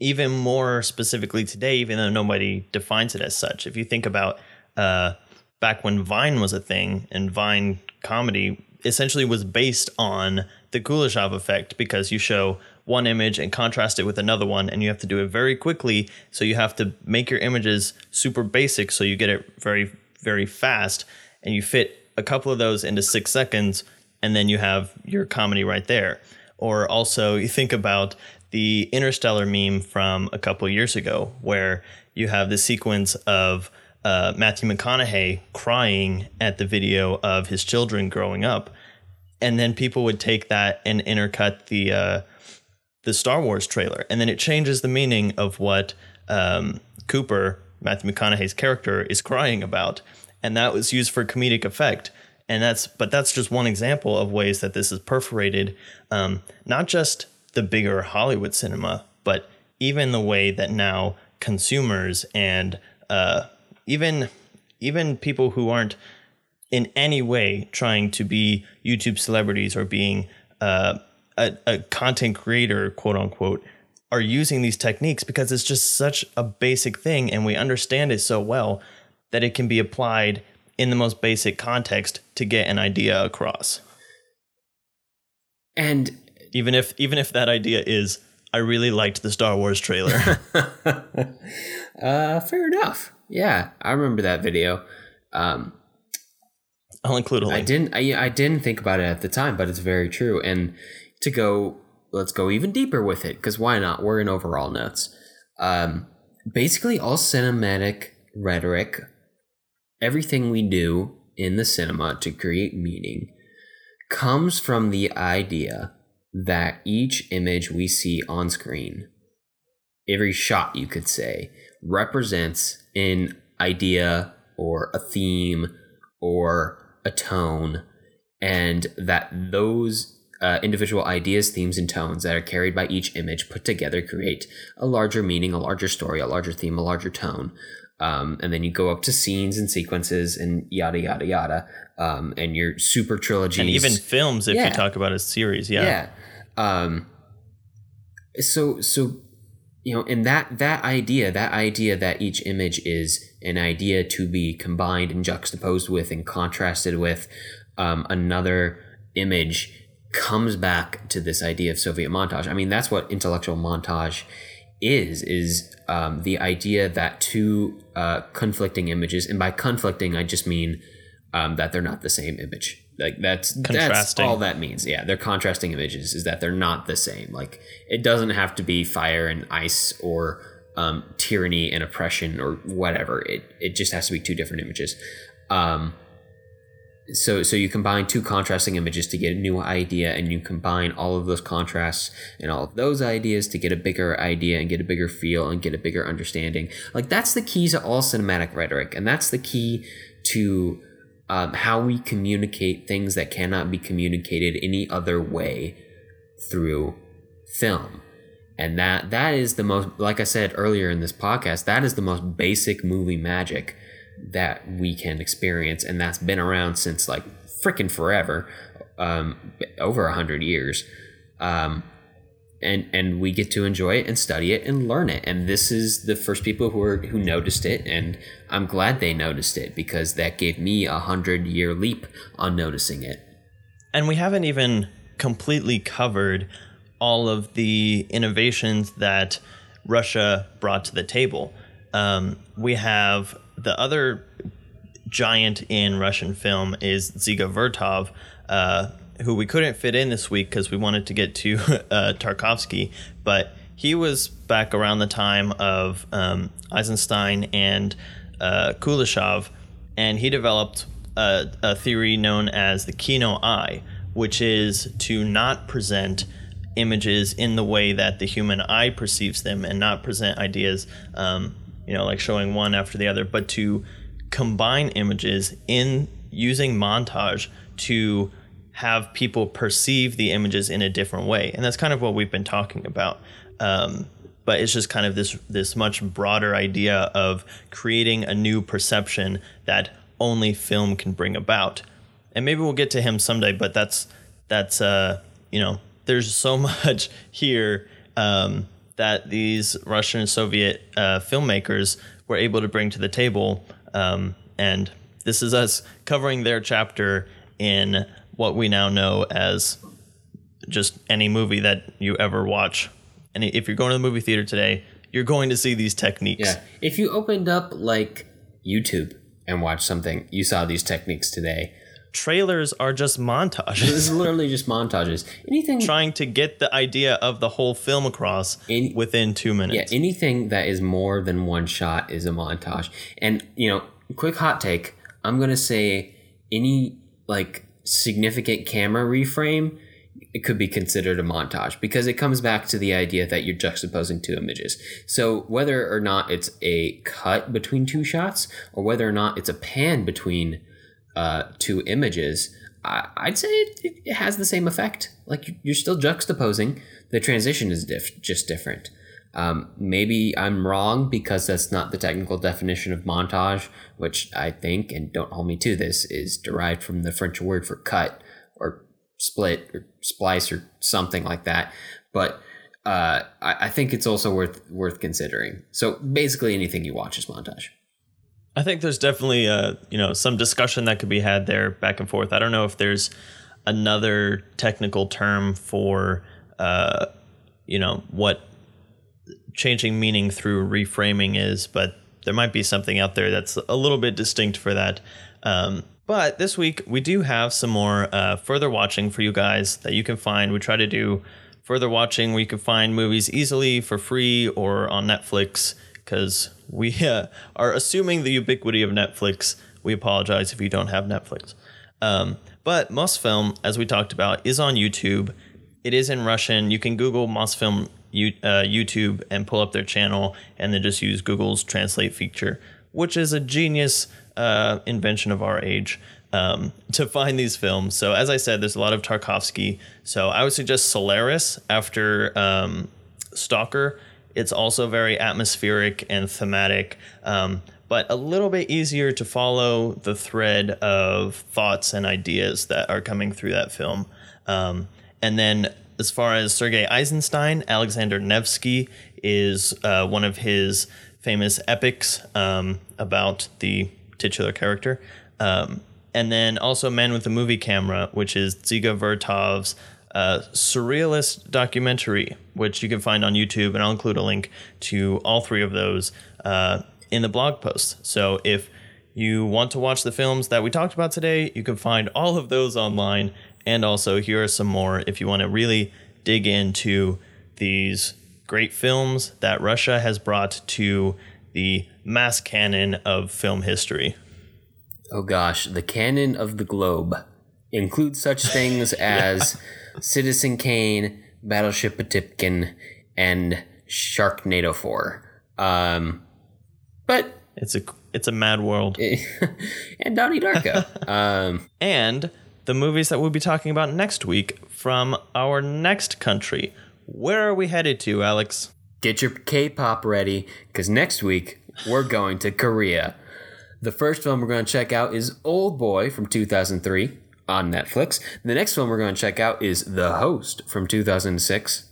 even more specifically today, even though nobody defines it as such. If you think about uh, back when Vine was a thing and Vine comedy essentially was based on the Kuleshov effect because you show one image and contrast it with another one and you have to do it very quickly so you have to make your images super basic so you get it very very fast and you fit a couple of those into 6 seconds and then you have your comedy right there or also you think about the interstellar meme from a couple years ago where you have the sequence of uh, Matthew McConaughey crying at the video of his children growing up, and then people would take that and intercut the uh, the Star Wars trailer, and then it changes the meaning of what um, Cooper, Matthew McConaughey's character, is crying about, and that was used for comedic effect. And that's but that's just one example of ways that this is perforated, um, not just the bigger Hollywood cinema, but even the way that now consumers and uh, even even people who aren't in any way trying to be YouTube celebrities or being uh, a, a content creator, quote unquote, are using these techniques because it's just such a basic thing and we understand it so well that it can be applied in the most basic context to get an idea across. And even if even if that idea is I really liked the Star Wars trailer. uh, fair enough. Yeah, I remember that video. Um, I'll include a link. I didn't. I, I didn't think about it at the time, but it's very true. And to go, let's go even deeper with it, because why not? We're in overall notes. Um, basically, all cinematic rhetoric, everything we do in the cinema to create meaning, comes from the idea that each image we see on screen, every shot you could say, represents an idea or a theme or a tone, and that those uh, individual ideas, themes, and tones that are carried by each image put together create a larger meaning, a larger story, a larger theme, a larger tone. Um, and then you go up to scenes and sequences and yada yada yada. Um, and your super trilogy and even films if yeah. you talk about a series, yeah, yeah. Um, so so you know, and that that idea, that idea that each image is an idea to be combined and juxtaposed with and contrasted with um, another image comes back to this idea of Soviet montage. I mean, that's what intellectual montage is is um, the idea that two uh, conflicting images, and by conflicting, I just mean um, that they're not the same image. Like that's that's all that means. Yeah, they're contrasting images. Is that they're not the same. Like it doesn't have to be fire and ice or um, tyranny and oppression or whatever. It it just has to be two different images. Um, so so you combine two contrasting images to get a new idea, and you combine all of those contrasts and all of those ideas to get a bigger idea and get a bigger feel and get a bigger understanding. Like that's the key to all cinematic rhetoric, and that's the key to um, how we communicate things that cannot be communicated any other way through film and that that is the most like i said earlier in this podcast that is the most basic movie magic that we can experience and that's been around since like freaking forever um, over a hundred years um, and and we get to enjoy it and study it and learn it and this is the first people who are who noticed it and i'm glad they noticed it because that gave me a hundred year leap on noticing it. And we haven't even completely covered all of the innovations that russia brought to the table. Um, we have the other giant in russian film is dziga vertov uh, who we couldn't fit in this week because we wanted to get to uh, Tarkovsky, but he was back around the time of um, Eisenstein and uh, Kuleshov, and he developed a, a, theory known as the Kino eye, which is to not present images in the way that the human eye perceives them and not present ideas, um, you know, like showing one after the other, but to combine images in using montage to have people perceive the images in a different way. And that's kind of what we've been talking about. Um, but it's just kind of this this much broader idea of creating a new perception that only film can bring about. And maybe we'll get to him someday, but that's that's uh, you know, there's so much here um, that these Russian and Soviet uh, filmmakers were able to bring to the table. Um, and this is us covering their chapter in what we now know as just any movie that you ever watch. And if you're going to the movie theater today, you're going to see these techniques. Yeah. If you opened up like YouTube and watched something, you saw these techniques today. Trailers are just montages. This is literally just montages. Anything trying to get the idea of the whole film across Any- within two minutes. Yeah, anything that is more than one shot is a montage. And you know, quick hot take, I'm gonna say any like significant camera reframe it could be considered a montage because it comes back to the idea that you're juxtaposing two images. So whether or not it's a cut between two shots or whether or not it's a pan between uh, two images, I, I'd say it, it has the same effect. Like you- you're still juxtaposing. The transition is diff- just different. Um, maybe I'm wrong because that's not the technical definition of montage, which I think, and don't hold me to this, is derived from the French word for cut or split or splice or something like that. But uh, I, I think it's also worth worth considering. So basically, anything you watch is montage. I think there's definitely uh, you know some discussion that could be had there back and forth. I don't know if there's another technical term for uh, you know what changing meaning through reframing is, but there might be something out there that's a little bit distinct for that. Um, but this week we do have some more uh, further watching for you guys that you can find. We try to do further watching where you can find movies easily for free or on Netflix because we uh, are assuming the ubiquity of Netflix. We apologize if you don't have Netflix. Um, but Mosfilm, as we talked about, is on YouTube. It is in Russian. You can Google Mosfilm you, uh, YouTube and pull up their channel, and then just use Google's translate feature, which is a genius uh, invention of our age um, to find these films. So, as I said, there's a lot of Tarkovsky. So, I would suggest Solaris after um, Stalker. It's also very atmospheric and thematic, um, but a little bit easier to follow the thread of thoughts and ideas that are coming through that film. Um, and then, as far as Sergei Eisenstein, Alexander Nevsky is uh, one of his famous epics um, about the titular character. Um, and then also Man with the Movie Camera, which is Dziga Vertov's uh, surrealist documentary, which you can find on YouTube. And I'll include a link to all three of those uh, in the blog post. So if you want to watch the films that we talked about today, you can find all of those online. And also, here are some more if you want to really dig into these great films that Russia has brought to the mass canon of film history. Oh gosh, the canon of the globe includes such things as Citizen Kane, Battleship Potemkin, and Sharknado 4. Um, but It's a it's a mad world. and Donnie Darko. um, and the movies that we'll be talking about next week from our next country. Where are we headed to, Alex? get your K-pop ready because next week we're going to Korea. The first film we're going to check out is Old Boy from 2003 on Netflix. The next film we're going to check out is The Host from 2006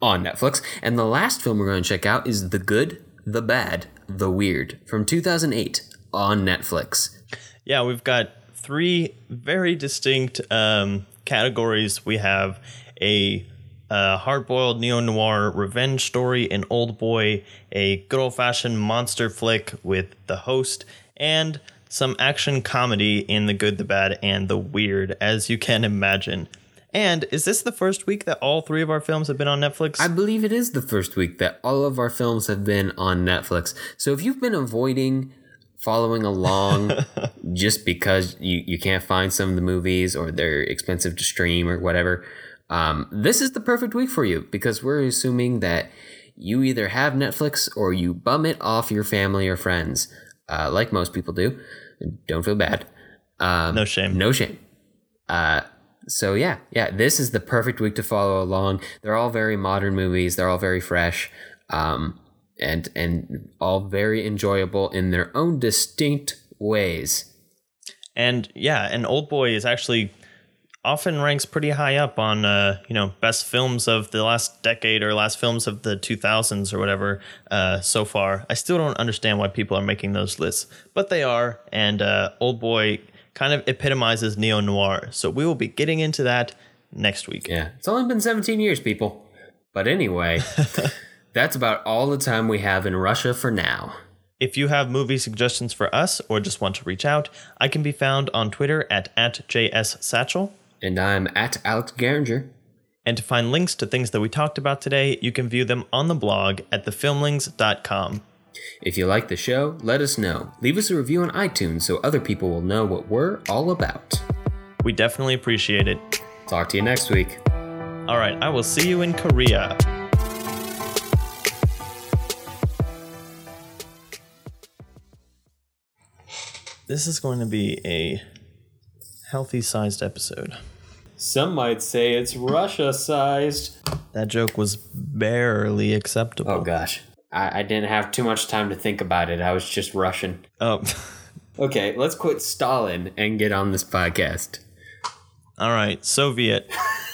on Netflix. And the last film we're going to check out is The Good, The Bad, The Weird from 2008 on Netflix. Yeah, we've got three very distinct um, categories. We have a hard-boiled neo-noir revenge story in Old Boy, a good old-fashioned monster flick with The Host, and some action comedy in The Good, the Bad, and the Weird, as you can imagine. And is this the first week that all three of our films have been on Netflix? I believe it is the first week that all of our films have been on Netflix. So if you've been avoiding following along just because you, you can't find some of the movies or they're expensive to stream or whatever, um, this is the perfect week for you because we're assuming that you either have Netflix or you bum it off your family or friends, uh, like most people do. Don't feel bad. Um, No shame. No shame. Uh, so yeah, yeah, this is the perfect week to follow along. They're all very modern movies. They're all very fresh, um, and and all very enjoyable in their own distinct ways. And yeah, and Old Boy is actually often ranks pretty high up on uh, you know best films of the last decade or last films of the 2000s or whatever uh, so far. I still don't understand why people are making those lists, but they are. And uh, Old Boy kind of epitomizes neo noir, so we will be getting into that next week. Yeah, it's only been 17 years, people. But anyway, that's about all the time we have in Russia for now. If you have movie suggestions for us or just want to reach out, I can be found on Twitter at, at JSSatchel. And I'm at Alex Garinger. And to find links to things that we talked about today, you can view them on the blog at thefilmlings.com. If you like the show, let us know. Leave us a review on iTunes so other people will know what we're all about. We definitely appreciate it. Talk to you next week. All right, I will see you in Korea. This is going to be a healthy sized episode. Some might say it's Russia sized. That joke was barely acceptable. Oh gosh. I, I didn't have too much time to think about it. I was just rushing. Oh. Okay, let's quit Stalin and get on this podcast. All right, Soviet.